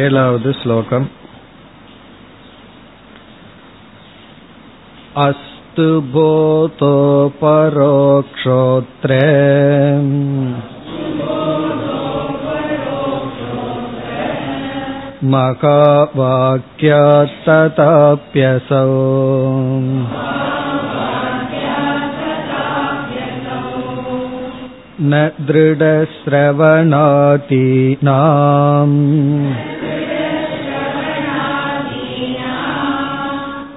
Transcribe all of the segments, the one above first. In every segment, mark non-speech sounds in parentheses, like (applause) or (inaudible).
ஏழாவது श्लोकम् अस्तु बोधो परोक्षोऽत्र महावाक्यात्तताप्यसौ न दृढश्रवणातीनाम्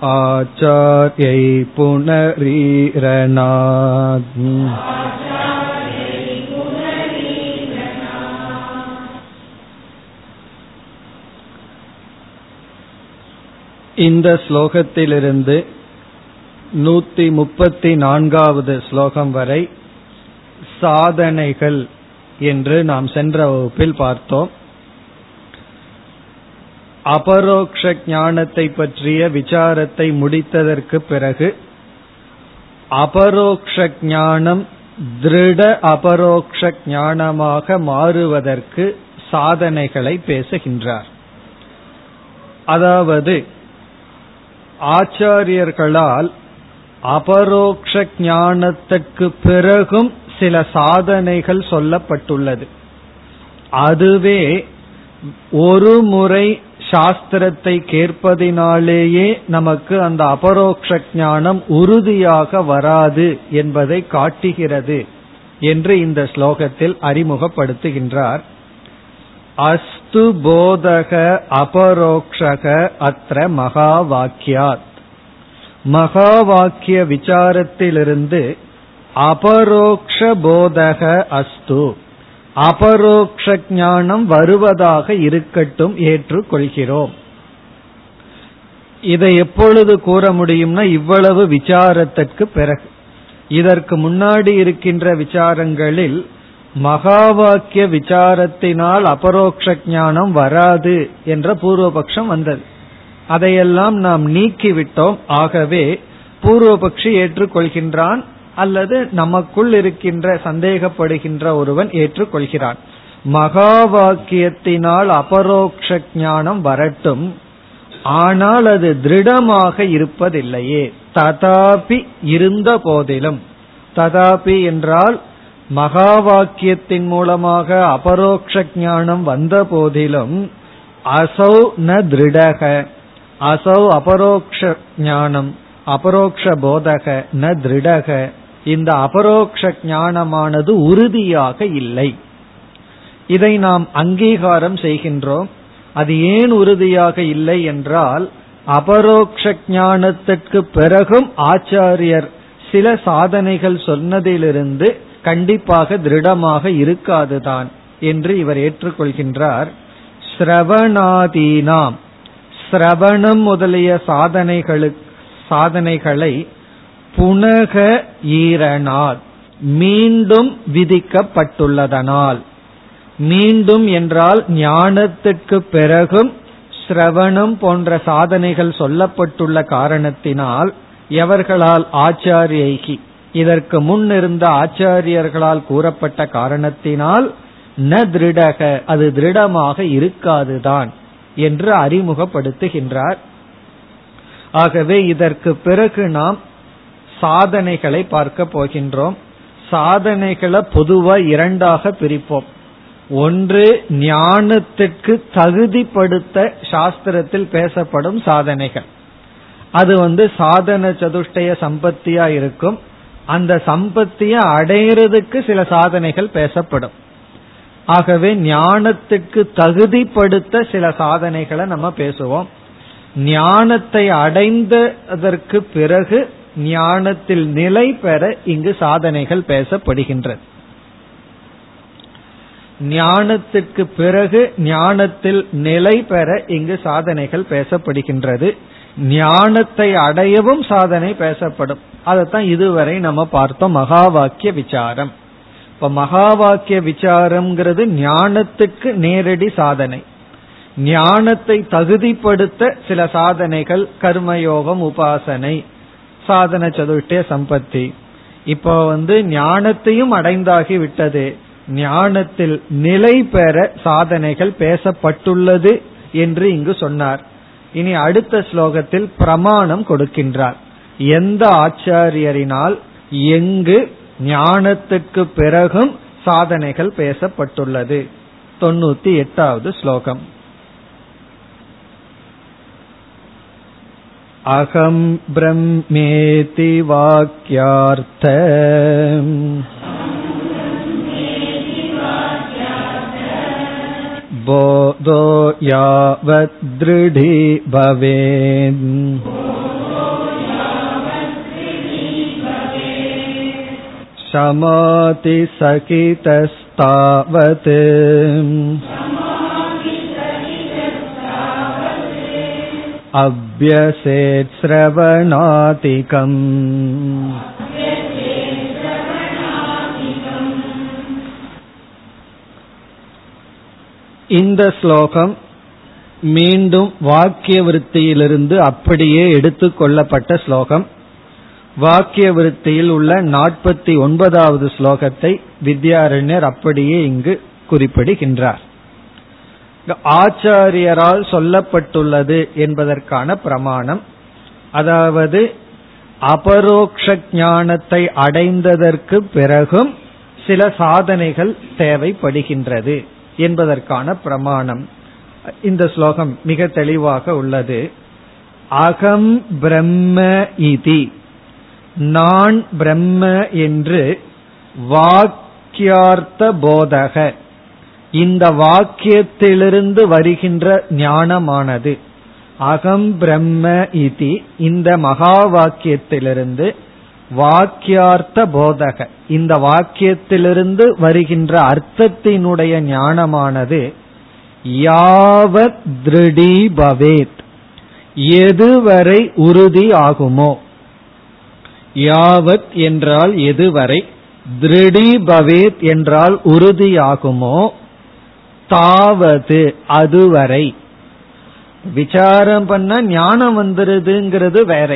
आचार्यै पुनरीरणात् இந்த ஸ்லோகத்திலிருந்து நூத்தி முப்பத்தி நான்காவது ஸ்லோகம் வரை சாதனைகள் என்று நாம் சென்ற வகுப்பில் பார்த்தோம் அபரோக்ஷ ஞானத்தை பற்றிய விசாரத்தை முடித்ததற்கு பிறகு அபரோக்ஷ ஞானம் திருட அபரோக்ஷ ஞானமாக மாறுவதற்கு சாதனைகளை பேசுகின்றார். அதாவது ஆச்சாரியர்களால் அபரோக்ஷ ஞானத்துக்கு பிறகும் சில சாதனைகள் சொல்லப்பட்டுள்ளது. அதுவே ஒரு முறை சாஸ்திரத்தை கேட்பதினாலேயே நமக்கு அந்த அபரோக்ஷ ஞானம் உறுதியாக வராது என்பதை காட்டுகிறது என்று இந்த ஸ்லோகத்தில் அறிமுகப்படுத்துகின்றார். அஸ்து போதக அபரோக்ஷக அത്ര மகா வாக்கியாத் மகா வாக்கிய விசாரத்திலிருந்து அபரோக்ஷ போதக அஸ்து. அபரோக்ஷ ஞானம் வருவதாக இருக்கட்டும் ஏற்றுக்கொள்கிறோம். இதை எப்பொழுது கூற முடியும்னா இவ்வளவு விசாரத்திற்கு பிறகு. இதற்கு முன்னாடி இருக்கின்ற விசாரங்களில் மகா வாக்கிய விசாரத்தினால் அபரோக்ஷ ஞானம் வராது என்ற பூர்வபக்ஷம் வந்தது. அதையெல்லாம் நாம் நீக்கிவிட்டோம். ஆகவே பூர்வபக்ஷி ஏற்றுக்கொள்கின்றான். அல்லது நமக்குள் இருக்கின்ற சந்தேகப்படுகின்ற ஒருவன் ஏற்றுக்கொள்கிறான். மகா வாக்கியத்தினால் அபரோக்ஷ ஞானம் வரட்டும். ஆனால் அது திருடமாக இருப்பதில்லையே. ததாபி இருந்த போதிலும். ததாபி என்றால் மகா வாக்கியத்தின் மூலமாக அபரோக்ஷ ஞானம் வந்த போதிலும் அசௌ ந திருடக. அசௌ அபரோக்ஷ ஞானம் அபரோக்ஷ போதக ந திருடக. இந்த அபரோக்ஷ ஞானமானது உறுதியாக இல்லை. இதை நாம் அங்கீகாரம் செய்கின்றோம். அது ஏன் உறுதியாக இல்லை என்றால் அபரோக்ஷ ஞானத்திற்கு பிறகும் ஆச்சாரியர் சில சாதனைகள் சொன்னதிலிருந்து கண்டிப்பாக திருடமாக இருக்காதுதான் என்று இவர் ஏற்றுக்கொள்கின்றார். ஸ்ரவணாதீனாம். ஸ்ரவணம் முதலிய சாதனைகளுக்கு சாதனைகளை புனக ஈரனால் மீண்டும் விதிக்கப்பட்டுள்ளதனால். மீண்டும் என்றால் ஞானத்துக்கு பிறகும் ஸ்ரவணம் போன்ற சாதனைகள் சொல்லப்பட்டுள்ள காரணத்தினால் எவர்களால் ஆச்சாரியகி இதற்கு முன் இருந்த ஆச்சாரியர்களால் கூறப்பட்ட காரணத்தினால் ந திருடக அது திருடமாக இருக்காதுதான் என்று அறிமுகப்படுத்துகின்றார். ஆகவே இதற்கு பிறகு நாம் சாதனைகளை பார்க்க போகின்றோம். சாதனைகளை பொதுவா இரண்டாக பிரிப்போம். ஒன்று ஞானத்திற்கு தகுதிப்படுத்த சாஸ்திரத்தில் பேசப்படும் சாதனைகள். அது வந்து சாதன சதுஷ்டய சம்பத்தியா இருக்கும். அந்த சம்பத்திய அடையிறதுக்கு சில சாதனைகள் பேசப்படும். ஆகவே ஞானத்துக்கு தகுதிப்படுத்த சில சாதனைகளை நம்ம பேசுவோம். ஞானத்தை அடைந்ததற்கு பிறகு ஞானத்தில் நிலை பெற இங்கு சாதனைகள் பேசப்படுகின்றது ஞானத்திற்கு பிறகு ஞானத்தில் நிலை பெற இங்கு சாதனைகள் பேசப்படுகின்றது. ஞானத்தை அடையவும் சாதனை பேசப்படும். அதைத்தான் இதுவரை நம்ம பார்த்தோம் மகா வாக்கிய விசாரம். இப்ப மகா வாக்கிய விசாரம்ங்கிறது ஞானத்துக்கு நேரடி சாதனை. ஞானத்தை தகுதிப்படுத்த சில சாதனைகள் கர்மயோகம் உபாசனை சாதன சதுர்டே சம்பத்தி. இப்போ வந்து ஞானத்தையும் அடைந்தாகி விட்டது. ஞானத்தில் நிலை பெற சாதனைகள் பேசப்பட்டுள்ளது என்று இங்கு சொன்னார். இனி அடுத்த ஸ்லோகத்தில் பிரமாணம் கொடுக்கின்றார். எந்த ஆச்சாரியரினால் எங்கு ஞானத்துக்கு பிறகும் சாதனைகள் பேசப்பட்டுள்ளது? தொண்ணூத்தி எட்டாவது ஸ்லோகம். अहं ब्रह्मेति वाक्यार्थ बोधो यावद्दृढी भवेत् शमातिसहितस्तावत् अभ्यसेत् श्रवणातिकम् இந்த ஸ்லோகம் மீண்டும் வாக்கிய விருத்தியிலிருந்து அப்படியே எடுத்துக் கொள்ளப்பட்ட ஸ்லோகம் வாக்கிய விருத்தியில் உள்ள நாற்பத்தி ஒன்பதாவது ஸ்லோகத்தை வித்யாரண்யர் அப்படியே இங்கு குறிப்பிடுகின்றார் ஆச்சாரியரால் சொல்லப்பட்டுள்ளது என்பதற்கான பிரமாணம். அதாவது அபரோக்ஷ ஞானத்தை அடைந்ததற்கு பிறகும் சில சாதனைகள் தேவைப்படுகின்றது என்பதற்கான பிரமாணம். இந்த ஸ்லோகம் மிக தெளிவாக உள்ளது. அகம் பிரம்ம இதி. நான் பிரம்ம என்று வாக்கியார்த்த போதக. இந்த வாக்கியத்திலிருந்து வருகின்ற ஞானமானது. அகம் பிரம்ம இதி இந்த மகா வாக்கியத்திலிருந்து வாக்கியார்த்த போதக. இந்த வாக்கியத்திலிருந்து வருகின்ற அர்த்தத்தினுடைய ஞானமானது யாவத் திருடி பவேத் எதுவரை உறுதி ஆகுமோ? யாவத் என்றால் எதுவரை? திருடி பவேத் என்றால் உறுதியாகுமோ? தாவது அதுவரை. விசாரம் பண்ண ஞானம் வந்துருதுங்கிறது வேற.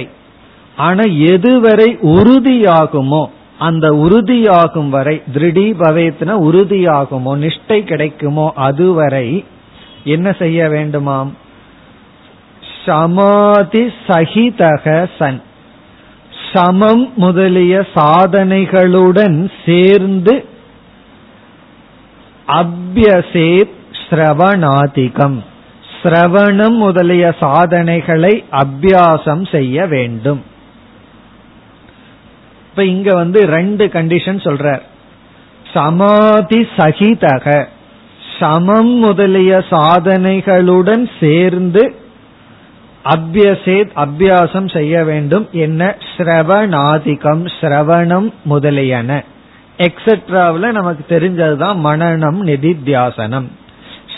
ஆனா எதுவரை உறுதியாகுமோ அந்த உறுதியாகும் வரை திருடி பவேத்னா உறுதியாகுமோ நிஷ்டை கிடைக்குமோ அதுவரை என்ன செய்ய வேண்டுமாம்? சமாதி சகிதக சன். சமம் முதலிய சாதனைகளுடன் சேர்ந்து அபியசேத் ஸ்ரவணாதிகம். ஸ்ரவணம் முதலிய சாதனைகளை அபியாசம் செய்ய வேண்டும். இப்ப இங்க வந்து ரெண்டு கண்டிஷன் சொல்றார். சமாதி சகிதக. சமம் முதலிய சாதனைகளுடன் சேர்ந்து அபியசேத் அபியாசம் செய்ய வேண்டும். என்ன? ஸ்ரவணாதிகம். ஸ்ரவணம் முதலியன. எக்ஸெட்ராவில் நமக்கு தெரிஞ்சதுதான் மனநம் நிதித்தியாசனம்.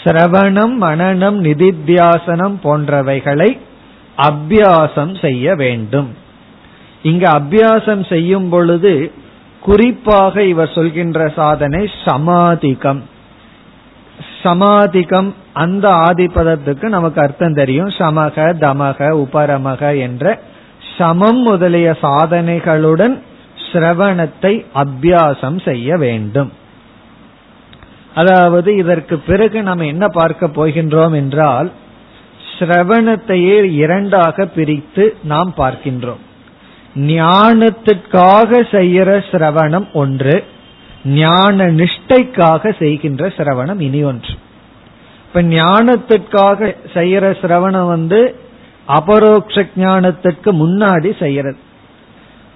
சிரவணம் மனநம் நிதித்தியாசனம் போன்றவைகளை அபியாசம் செய்ய வேண்டும். இங்க அபியாசம் செய்யும் பொழுது குறிப்பாக இவர் சொல்கின்ற சாதனை சமாதிகம். சமாதிகம் அந்த ஆதிபதத்துக்கு நமக்கு அர்த்தம் தெரியும். சமக தமக உபரமக என்ற சமம் முதலிய சாதனைகளுடன் சிரவணத்தை அபியாசம் செய்ய வேண்டும். அதாவது இதற்கு பிறகு நம்ம என்ன பார்க்க போகின்றோம் என்றால் சிரவணத்தையே இரண்டாக பிரித்து நாம் பார்க்கின்றோம். ஞானத்திற்காக செய்கிற சிரவணம் ஒன்று ஞான நிஷ்டைக்காக செய்கின்ற சிரவணம் இனி ஒன்று. இப்ப ஞானத்திற்காக செய்யற சிரவணம் வந்து அபரோக்ஷ ஞானத்திற்கு முன்னாடி செய்யறது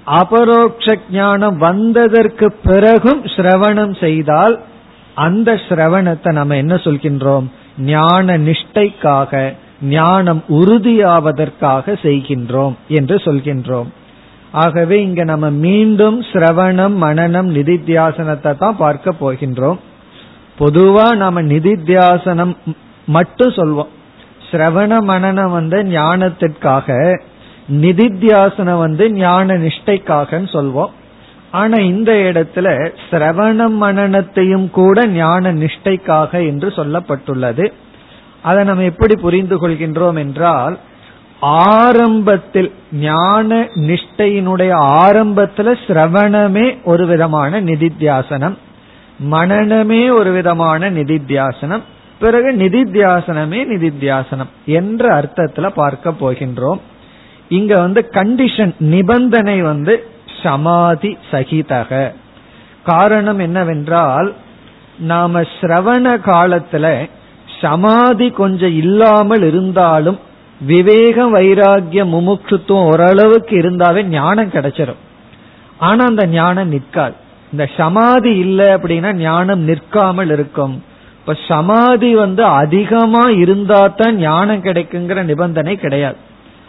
அபரோக்ஷ ஞானம் வந்ததற்கு பிறகும் சிரவணம் செய்தால் அந்த சிரவணத்தை நம்ம என்ன சொல்கின்றோம்? ஞான நிஷ்டைக்காக ஞானம் உறுதியாவதற்காக செய்கின்றோம் என்று சொல்கின்றோம். ஆகவே இங்க நம்ம மீண்டும் சிரவணம் மனநம் நிதித்தியாசனத்தை தான் பார்க்க போகின்றோம். பொதுவா நாம நிதித்தியாசனம் மட்டும் சொல்வோம். சிரவண மனநம் வந்து ஞானத்திற்காக நிதித்தியாசனம் வந்து ஞான நிஷ்டைக்காக சொல்வோம். ஆனா இந்த இடத்துல சிரவண மனநத்தையும் கூட ஞான நிஷ்டைக்காக என்று சொல்லப்பட்டுள்ளது. அதை நம்ம எப்படி புரிந்து கொள்கின்றோம் என்றால் ஆரம்பத்தில் ஞான நிஷ்டையினுடைய ஆரம்பத்துல சிரவணமே ஒரு விதமான நிதித்தியாசனம் மனநமே ஒரு விதமான நிதித்தியாசனம் பிறகு நிதித்தியாசனமே நிதித்தியாசனம் என்ற அர்த்தத்துல பார்க்க போகின்றோம். இங்க வந்து கண்டிஷன் நிபந்தனை வந்து சமாதி சகிதக. காரணம் என்னவென்றால் நாம சிரவண காலத்துல சமாதி கொஞ்சம் இல்லாமல் இருந்தாலும் விவேகம் வைராகிய முமுட்சுத்துவம் ஓரளவுக்கு இருந்தாவே ஞானம் கிடைச்சிடும் ஆனா அந்த ஞானம் நிற்காது. இந்த சமாதி இல்லை அப்படின்னா ஞானம் நிற்காமல் இருக்கும். இப்ப சமாதி வந்து அதிகமா இருந்தா தான் ஞானம் கிடைக்குங்கிற நிபந்தனை கிடையாது.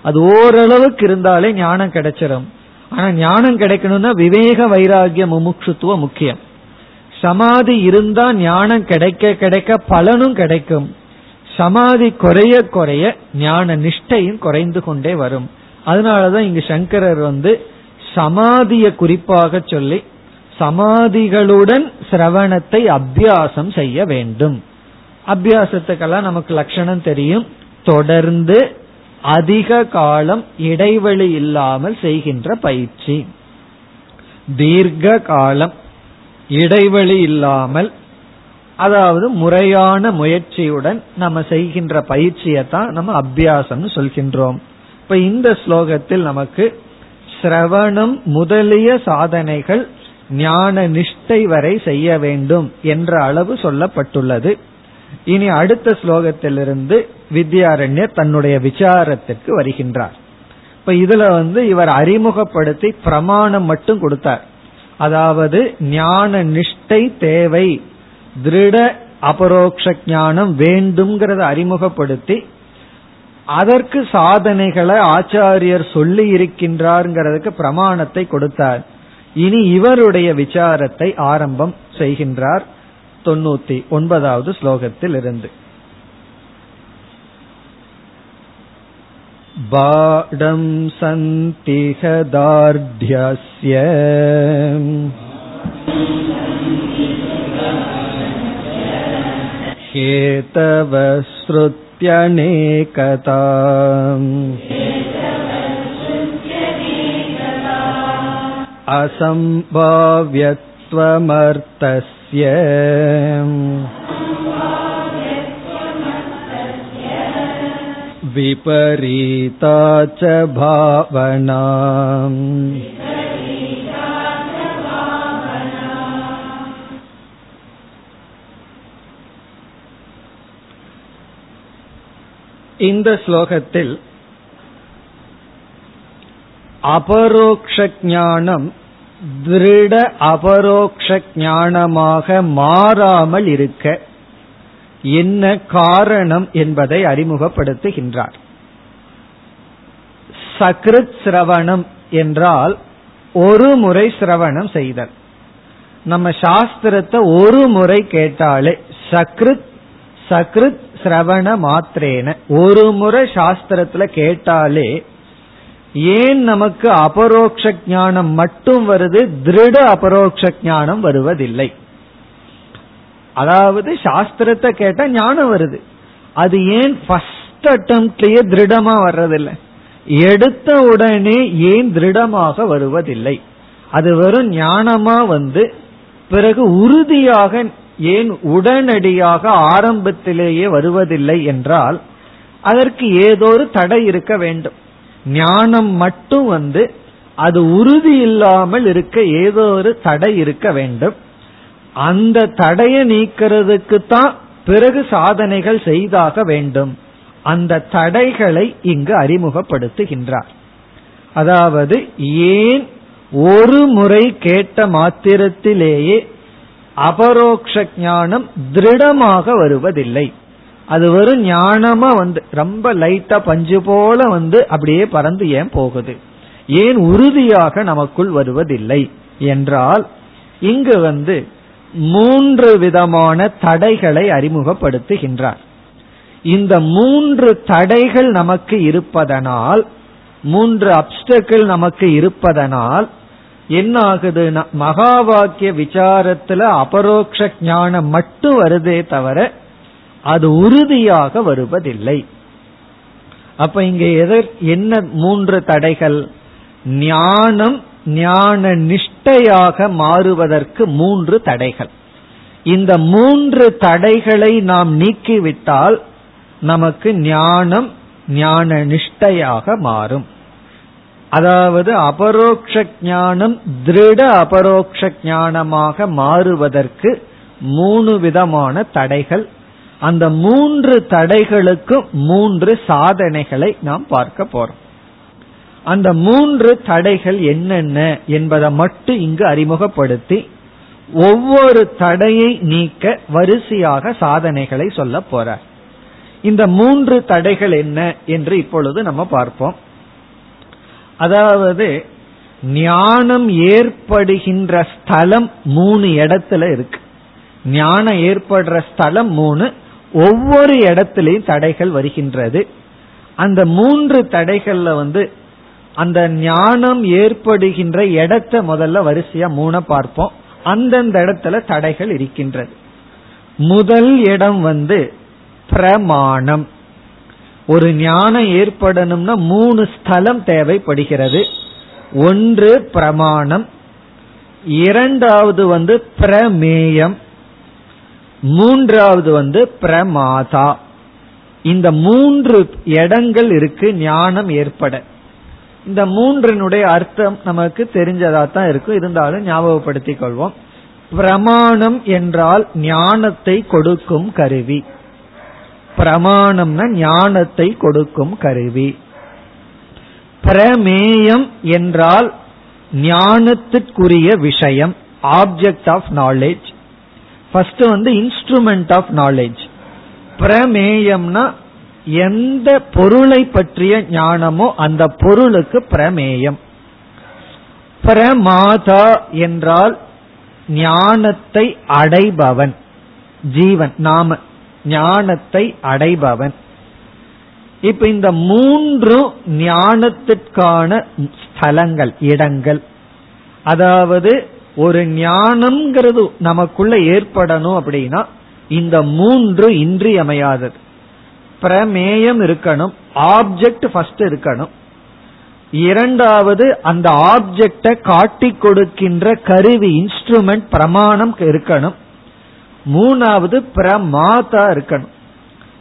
அது ஓரளவுக்கு இருந்தாலே ஞானம் கிடைச்சிடும் ஆனா ஞானம் கிடைக்கணும்னா விவேக வைராகிய முமுட்சுத்துவம் முக்கியம். சமாதி இருந்தா ஞானம் கிடைக்க கிடைக்க பலனும் கிடைக்கும். சமாதி குறைய குறைய ஞான நிஷ்டையும் குறைந்து கொண்டே வரும். அதனாலதான் இங்கு சங்கரர் வந்து சமாதிய குறிப்பாக சொல்லி சமாதிகளுடன் சிரவணத்தை அபியாசம் செய்ய வேண்டும். அபியாசத்துக்கெல்லாம் நமக்கு லட்சணம் தெரியும். தொடர்ந்து அதிக காலம் இடைவெளி இல்லாமல் செய்கின்ற பயிற்சி. தீர்க்க காலம் இடைவெளி இல்லாமல் அதாவது முறையான முயற்சியுடன் நம்ம செய்கின்ற பயிற்சியை தான் நம்ம அபியாசம் சொல்கின்றோம். இப்ப இந்த ஸ்லோகத்தில் நமக்கு சிரவணம் முதலிய சாதனைகள் ஞான நிஷ்டை வரை செய்ய வேண்டும் என்ற அளவு சொல்லப்பட்டுள்ளது. இனி அடுத்த ஸ்லோகத்திலிருந்து வித்யாரண்யர் தன்னுடைய விசாரத்திற்கு வருகின்றார். இப்ப இதுல வந்து இவர் அறிமுகப்படுத்தி பிரமாணம் மட்டும் கொடுத்தார். அதாவது ஞான நிஷ்டை தேவை திருட அபரோக்ஷ ஞானம் வேண்டும்ங்கிறத அறிமுகப்படுத்தி அதற்கு சாதனைகளை ஆச்சாரியர் சொல்லி இருக்கின்றார்ங்கிறதுக்கு பிரமாணத்தை கொடுத்தார். இனி இவருடைய விசாரத்தை ஆரம்பம் செய்கின்றார். தொண்ணூத்தி ஒன்பதாவது ஸ்லோகத்தில் இருந்து बाडं सन्तिहदार्ढ्यस्य हेतवश्रुत्यनेकता असम्भाव्यत्वमर्थस्य विपरीता च भावना இந்த ஸ்லோகத்தில் அபரோக்ஷ ஞானம் திருட அபரோக்ஷ ஞானமாக மாறாமல் இருக்க என்ன காரணம் என்பதை அறிமுகப்படுத்துகின்றார். சக்ருத் சிரவணம் என்றால் ஒரு முறை சிரவணம் செய்தல். நம்ம சாஸ்திரத்தை ஒரு முறை கேட்டாலே சக்ருத் சக்ருத் சிரவண மாத்திரேன. ஒரு முறை சாஸ்திரத்துல கேட்டாலே ஏன் நமக்கு அபரோக்ஷ ஞானம் மட்டும் வருது? திருட அபரோக்ஷ ஞானம் வருவதில்லை. அதாவது சாஸ்திரத்தை கேட்டா ஞானம் வருது. அது ஏன் ஃபர்ஸ்ட் அட்டம்ப்ட்லயே திருடமா வர்றதில்லை? எடுத்த உடனே ஏன் திருடமாக வருவதில்லை? அது வெறும் ஞானமா வந்து பிறகு உறுதியாக ஏன் உடனடியாக ஆரம்பத்திலேயே வருவதில்லை என்றால் அதற்கு ஏதோ ஒரு தடை இருக்க வேண்டும். ஞானம் மட்டும் வந்து அது உறுதி இல்லாமல் இருக்க ஏதோ ஒரு தடை இருக்க வேண்டும். அந்த தடையை நீக்கிறதுக்கு தான் பிறகு சாதனைகள் செய்தாக வேண்டும். அந்த தடைகளை இங்கு அறிமுகப்படுத்துகின்றார். அதாவது ஏன் ஒரு முறை கேட்ட மாத்திரத்திலேயே அபரோக்ஷ ஞானம் திருடமாக வருவதில்லை? அது வெறும் ஞானமா வந்து ரொம்ப லைட்டா பஞ்சு போல வந்து அப்படியே பறந்து ஏன் போகுது? ஏன் உறுதியாக நமக்குள் வருவதில்லை என்றால் இங்கு வந்து மூன்று விதமான தடைகளை அறிமுகப்படுத்துகின்றார். இந்த மூன்று தடைகள் நமக்கு இருப்பதனால் மூன்று அப்டக்கிள் நமக்கு இருப்பதனால் என்ன ஆகுதுன்னா மகா வாக்கிய விசாரத்துல அபரோக்ஷ ஞானம் மட்டும் வருதே தவிர அது உறுதியாக வருவதில்லை. அப்ப இங்க எதர் என்ன மூன்று தடைகள்? ஞானம் ஞான நிஷ்டையாக மாறுவதற்கு மூன்று தடைகள். இந்த மூன்று தடைகளை நாம் நீக்கிவிட்டால் நமக்கு ஞானம் ஞான நிஷ்டையாக மாறும். அதாவது அபரோக்ஷ ஞானம் திருட அபரோக்ஷ ஞானமாக மாறுவதற்கு மூணு விதமான தடைகள் அந்த மூன்று தடைகளுக்கு மூன்று சாதனைகளை நாம் பார்க்க போறோம். அந்த மூன்று தடைகள் என்னென்ன என்பதை மட்டும் இங்கு அறிமுகப்படுத்தி ஒவ்வொரு தடையை நீக்க வரிசையாக சாதனைகளை சொல்ல போறார். இந்த மூன்று தடைகள் என்ன என்று இப்பொழுது நம்ம பார்ப்போம். அதாவது ஞானம் ஏற்படுகின்ற ஸ்தலம் மூணு இடத்துல இருக்கு. ஞானம் ஏற்படுற ஸ்தலம் மூணு ஒவ்வொரு இடத்திலையும் தடைகள் வருகின்றது. அந்த மூன்று தடைகள்ல வந்து அந்த ஞானம் ஏற்படுகின்ற இடத்தை முதல்ல வரிசையா மூண பார்ப்போம். அந்தந்த இடத்துல தடைகள் இருக்கின்றது. முதல் இடம் வந்து பிரமாணம். ஒரு ஞானம் ஏற்படணும்னா மூணு ஸ்தலம் தேவைப்படுகிறது. ஒன்று பிரமாணம். இரண்டாவது வந்து பிரமேயம். மூன்றாவது வந்து பிரமாதா. இந்த மூன்று இடங்கள் இருக்கு ஞானம் ஏற்பட. இந்த மூன்றினுடைய அர்த்தம் நமக்கு தெரிஞ்சதா தான் இருக்கும். இருந்தாலும் ஞாபகப்படுத்திக் கொள்வோம். பிரமாணம் என்றால் ஞானத்தை கொடுக்கும் கருவி. பிரமாணம்னா ஞானத்தை கொடுக்கும் கருவி. பிரமேயம் என்றால் ஞானத்திற்குரிய விஷயம் ஆப்ஜெக்ட் ஆஃப் நாலேஜ் ஃபர்ஸ்ட் வந்து இன்ஸ்ட்ருமெண்ட் ஆஃப் நாலேஜ் பிரமேயம்னா எந்த பொருளை பற்றிய ஞானமோ அந்த பொருளுக்கு பிரமேயம். பிரமாதா என்றால் ஞானத்தை அடைபவன். ஜீவன் நாம. ஞானத்தை அடைபவன். இப்ப இந்த மூன்று ஞானத்திற்கான ஸ்தலங்கள் இடங்கள். அதாவது ஒரு ஞானம்ங்கிறது நமக்குள்ள ஏற்படணும் அப்படின்னா இந்த மூன்று இன்றியமையாதது. பிரமேயம் இருக்கணும் ஆப்ஜெக்ட் ஃபர்ஸ்ட் இருக்கணும். இரண்டாவது அந்த ஆப்ஜெக்ட காட்டி கொடுக்கின்ற கருவி இன்ஸ்ட்ருமெண்ட் பிரமாணம் இருக்கணும். மூணாவது பிரமாதா இருக்கணும்.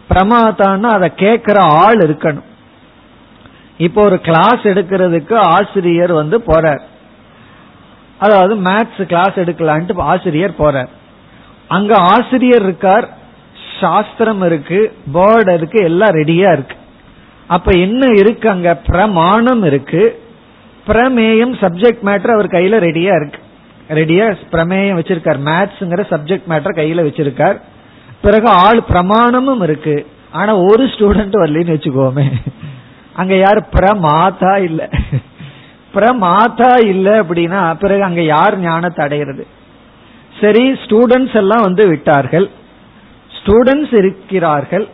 பிரமாதான்னா அதை கேட்கிற ஆள் இருக்கணும். இப்போ ஒரு கிளாஸ் எடுக்கிறதுக்கு ஆசிரியர் வந்து போறார். அதாவது மேத்ஸ் கிளாஸ் எடுக்கலான்ட்டு ஆசிரியர் போறார். அங்க ஆசிரியர் இருக்கார் சாஸ்திரம் இருக்கு போர்டு இருக்கு எல்லாம் ரெடியா இருக்கு. அப்ப என்ன இருக்கு அங்க? பிரமாணம் இருக்கு. பிரமேயம் சப்ஜெக்ட் மேட்டர் அவர் கையில ரெடியா இருக்கு. ரெடியா பிரமேயம் வச்சிருக்கார். மேத்ஸ்ங்கிற சப்ஜெக்ட் மேட்டர் கையில வச்சிருக்கார். பிறகு ஆள் பிரமாணமும் இருக்கு. ஆனா ஒரு ஸ்டூடெண்ட் வரலன்னு வச்சுக்கோமே. அங்க யாரு? பிரமாதா இல்ல. பிரமாதா இல்ல அப்படின்னா பிறகு அங்க யார் ஞானத்தை அடைகிறது சரி ஸ்டூடெண்ட்ஸ் எல்லாம் வந்து விட்டார்கள். ஸ்டூடெண்ட்ஸ் இருக்கிறார்கள்.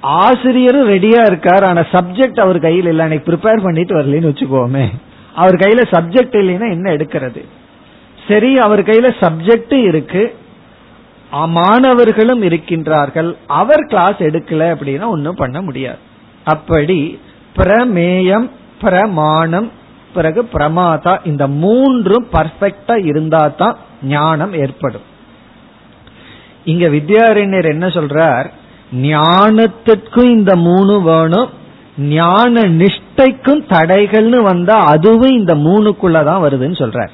ஆசிரியரும் ரெடியா இருக்கார். ஆனா சப்ஜெக்ட் அவர் கையில் இல்ல. அன்னைக்கு ப்ரிப்பேர் பண்ணிட்டு வரலன்னு வச்சுக்கோமே. அவர் கையில சப்ஜெக்ட் இல்லைன்னா என்ன எடுக்கிறது? சரி அவர் கையில சப்ஜெக்ட் இருக்கு. மாணவர்களும் இருக்கின்றார்கள். அவர் கிளாஸ் எடுக்கல அப்படின்னா ஒன்னும் பண்ண முடியாது. அப்படி பிரமேயம் பிரமாணம் பிறகு பிரமாதா இந்த மூன்றும் பர்ஃபெக்டா இருந்தா தான் ஞானம் ஏற்படும். இங்க வித்யாரண்யர் என்ன சொல்றார்? ஞானத்திற்கும் இந்த மூணு வேணும் ஞான நிஷ்டைக்கும் தடைகள்னு வந்தா அதுவும் இந்த மூணுக்குள்ளதான் வருதுன்னு சொல்றார்.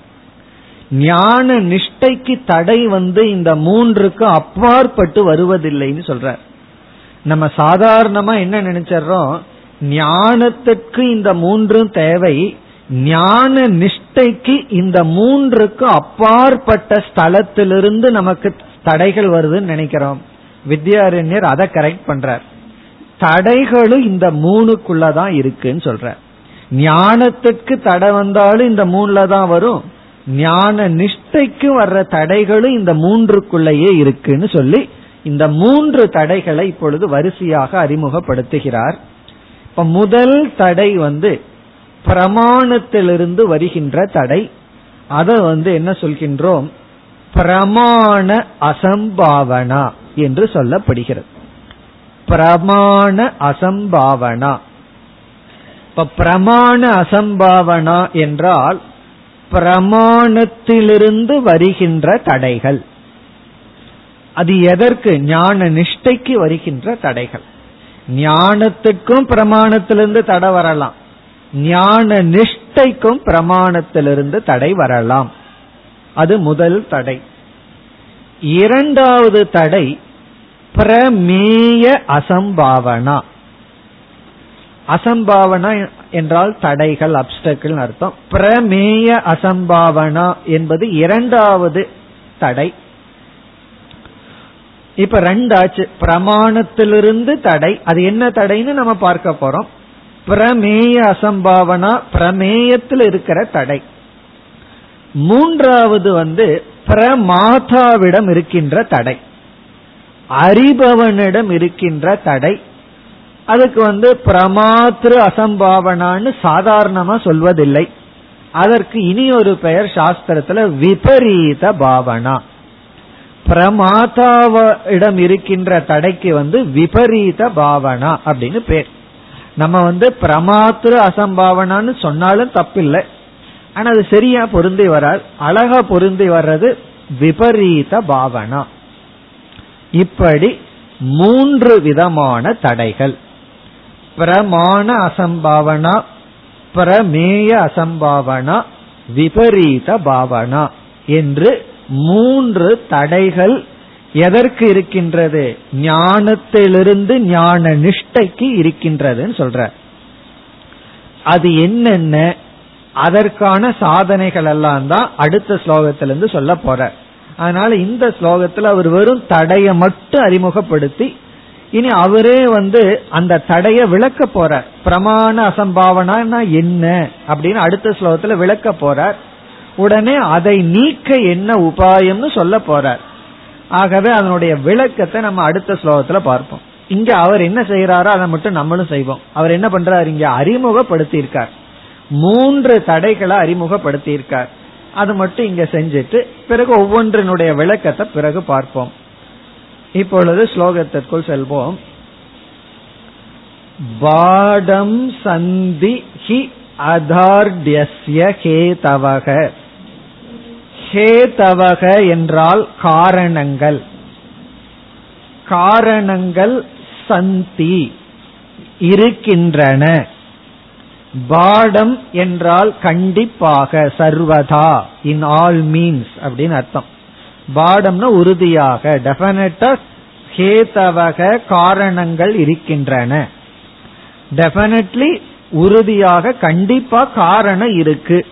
ஞான நிஷ்டைக்கு தடை வந்து இந்த மூன்றுக்கு அப்பாற்பட்டு வருவதில்லைன்னு சொல்றார். நம்ம சாதாரணமா என்ன நினைச்சிடறோம் ஞானத்திற்கு இந்த மூன்றும் தேவை ஞான நிஷ்டைக்கு இந்த மூன்றுக்கு அப்பாற்பட்ட ஸ்தலத்திலிருந்து நமக்கு தடைகள் வருதுன்னு நினைக்கிறோம். வித்யாரண்யர் அதை கரெக்ட் பண்றார். தடைகளும் இந்த மூணுக்குள்ளதான் இருக்குன்னு சொல்ற ஞானத்துக்கு தடை வந்தாலும் இந்த மூணுல தான் வரும். ஞான நிஷ்டைக்கு வர்ற தடைகளும் இந்த மூன்றுக்குள்ளேயே இருக்குன்னு சொல்லி இந்த மூன்று தடைகளை இப்பொழுது வரிசையாக அறிமுகப்படுத்துகிறார். இப்ப முதல் தடை வந்து பிரமாணத்திலிருந்து வருகின்ற தடை. அதை வந்து என்ன சொல்கின்றோம்? பிரமாண அசம்பாவனா என்று சொல்லப்படுகிறது. பிரமாண அசம்பாவனா. இப்ப பிரமாண அசம்பாவனா என்றால் பிரமாணத்திலிருந்து வருகின்ற தடைகள். அது எதற்கு? ஞான நிஷ்டைக்கு வருகின்ற தடைகள். ஞானத்துக்கும் பிரமாணத்திலிருந்து தடை வரலாம். ஞான நிஷ்டைக்கும் பிரமாணத்திலிருந்து தடை வரலாம். அது முதல் தடை. இரண்டாவது தடை பிரமேய அசம்பாவனா. அசம்பாவனா என்றால் தடைகள் அப்டக்கிள் அர்த்தம். பிரமேய அசம்பாவனா என்பது இரண்டாவது தடை. இப்ப ரெண்டாச்சு. பிரமாணத்திலிருந்து தடை. அது என்ன தடைன்னு நம்ம பார்க்க போறோம். பிரமேய அசம்பாவனா பிரமேயத்தில் இருக்கிற தடை. மூன்றாவது வந்து பிரமாதாவிடம் இருக்கின்ற தடை. அறிபவனிடம் இருக்கின்ற தடை. அதுக்கு வந்து பிரமாத்திரு அசம்பாவனான்னு சாதாரணமா சொல்வதில்லை. அதற்கு இனி ஒரு பெயர் சாஸ்திரத்துல விபரீத பாவனா. பிரமாதாவிடம் இருக்கின்ற தடைக்கு வந்து விபரீத பாவனா அப்படின்னு பேர். நம்ம வந்து பிரமாத்திர அசம்பாவனான்னு சொன்னாலும் தப்பில்லை. ஆனா அது சரியா பொருந்தி வராது. அழகா பொருந்தி வர்றது விபரீத பாவனா. இப்படி மூன்று விதமான தடைகள். பிரமாண அசம்பாவனா பிரமேய அசம்பாவனா விபரீத பாவனா என்று மூன்று தடைகள் எதற்கு இருக்கின்றது? ஞானத்திலிருந்து ஞான நிஷ்டைக்கு இருக்கின்றதுன்னு சொல்ற. அது என்னென்ன? அதற்கான சாதனைகள் எல்லாம் தான் அடுத்த ஸ்லோகத்திலிருந்து சொல்ல போற. அதனால இந்த ஸ்லோகத்துல அவர் வெறும் தடையை மட்டும் அறிமுகப்படுத்தி இனி அவரே வந்து அந்த தடைய விளக்க போறார் பிரமாண அசம்பாவனா என்ன? அப்படின்னு அடுத்த ஸ்லோகத்துல விளக்க போறார். உடனே அதை நீக்க என்ன உபாயம்னு சொல்ல போறார். ஆகவே அதனுடைய விளக்கத்தை நம்ம அடுத்த ஸ்லோகத்துல பார்ப்போம். இங்க அவர் என்ன செய்யறாரோ அதை மட்டும் நம்மளும் செய்வோம். அவர் என்ன பண்றாரு? இங்க அறிமுகப்படுத்தியிருக்கார். மூன்று தடைகளை அறிமுகப்படுத்தியிருக்கார். அது மட்டும் இங்க செஞ்சுட்டு பிறகு ஒவ்வொன்றினுடைய விளக்கத்தை பிறகு பார்ப்போம். இப்பொழுது ஸ்லோகத்திற்குள் செல்வோம். பாடம் சந்தி ஹி அதார்டியஸ்ய ஹேதவக ஹேதவக என்றால் காரணங்கள். காரணங்கள் சந்தி இருக்கின்றன. பாடம் என்றால் கண்டிப்பாக சர்வதா இன் ஆல் மீன்ஸ் அப்படின்னு அர்த்தம். பாடம்னா உறுதியாக டெபனட்டா ஹேதவக காரணங்கள் இருக்கின்றன. டெபனட்லி உறுதியாக கண்டிப்பா காரணம் இருக்கு.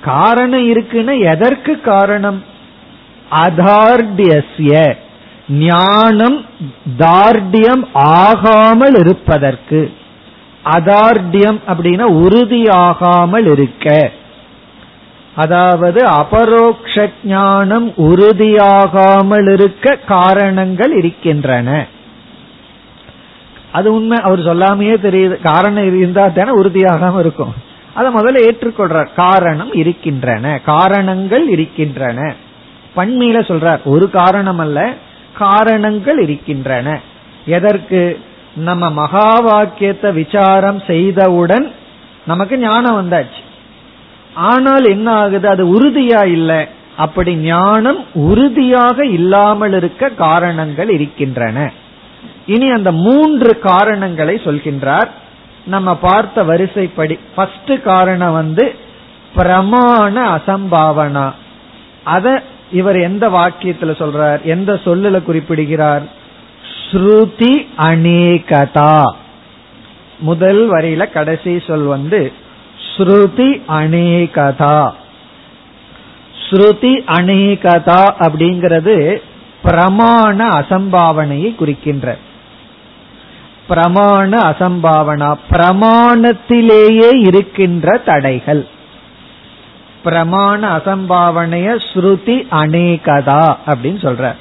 காரணம் இருக்குன்னா எதற்கு காரணம்? அதார்டியஸ்ய. ஞானம் தார்டியம் ஆகாமல் இருப்பதற்கு. அதார்டியம் அப்படின்னா உறுதியாகாமல் இருக்க. அதாவது அபரோக்ஷ ஞானம் உறுதியாகாமல் இருக்க காரணங்கள் இருக்கின்றன. அது உண்மை அவர் சொல்லாமையே தெரியுது. காரணம் இருந்தா தானே உறுதியாகாம இருக்கும். அதை முதல்ல ஏற்றுக்கொள்றார் காரணம் இருக்கின்றன. காரணங்கள் இருக்கின்றன. பண்மையில சொல்றார் ஒரு காரணம் அல்ல காரணங்கள் இருக்கின்றன. எதற்கு? நம்ம மகா வாக்கியத்தை விசாரம் செய்தவுடன் நமக்கு ஞானம் வந்தாச்சு. ஆனால் என்ன ஆகுது? அது உறுதியா இல்லை. அப்படி ஞானம் உறுதியாக இல்லாமல் இருக்க காரணங்கள் இருக்கின்றன. இனி அந்த மூன்று காரணங்களை சொல்கின்றார். நம்ம பார்த்த வரிசைப்படி ஃபர்ஸ்ட் காரணம் வந்து பிரமாண அசம்பாவனா. அத இவர் எந்த வாக்கியத்துல சொல்றார்? எந்த சொல்லுல குறிப்பிடுகிறார்? ஸ்ருதி அநேகதா. முதல் வரியில கடைசி சொல் வந்து ஸ்ருதி அநேகதா. ஸ்ருதி அநேகதா அப்படிங்கிறது பிரமாண அசம்பாவனையை குறிக்கின்ற பிரமாண அசம்பாவனா பிரமாணத்திலேயே இருக்கின்ற தடைகள். பிரமாண அசம்பாவனைய ஸ்ருதி அநேகதா அப்படின்னு சொல்ற.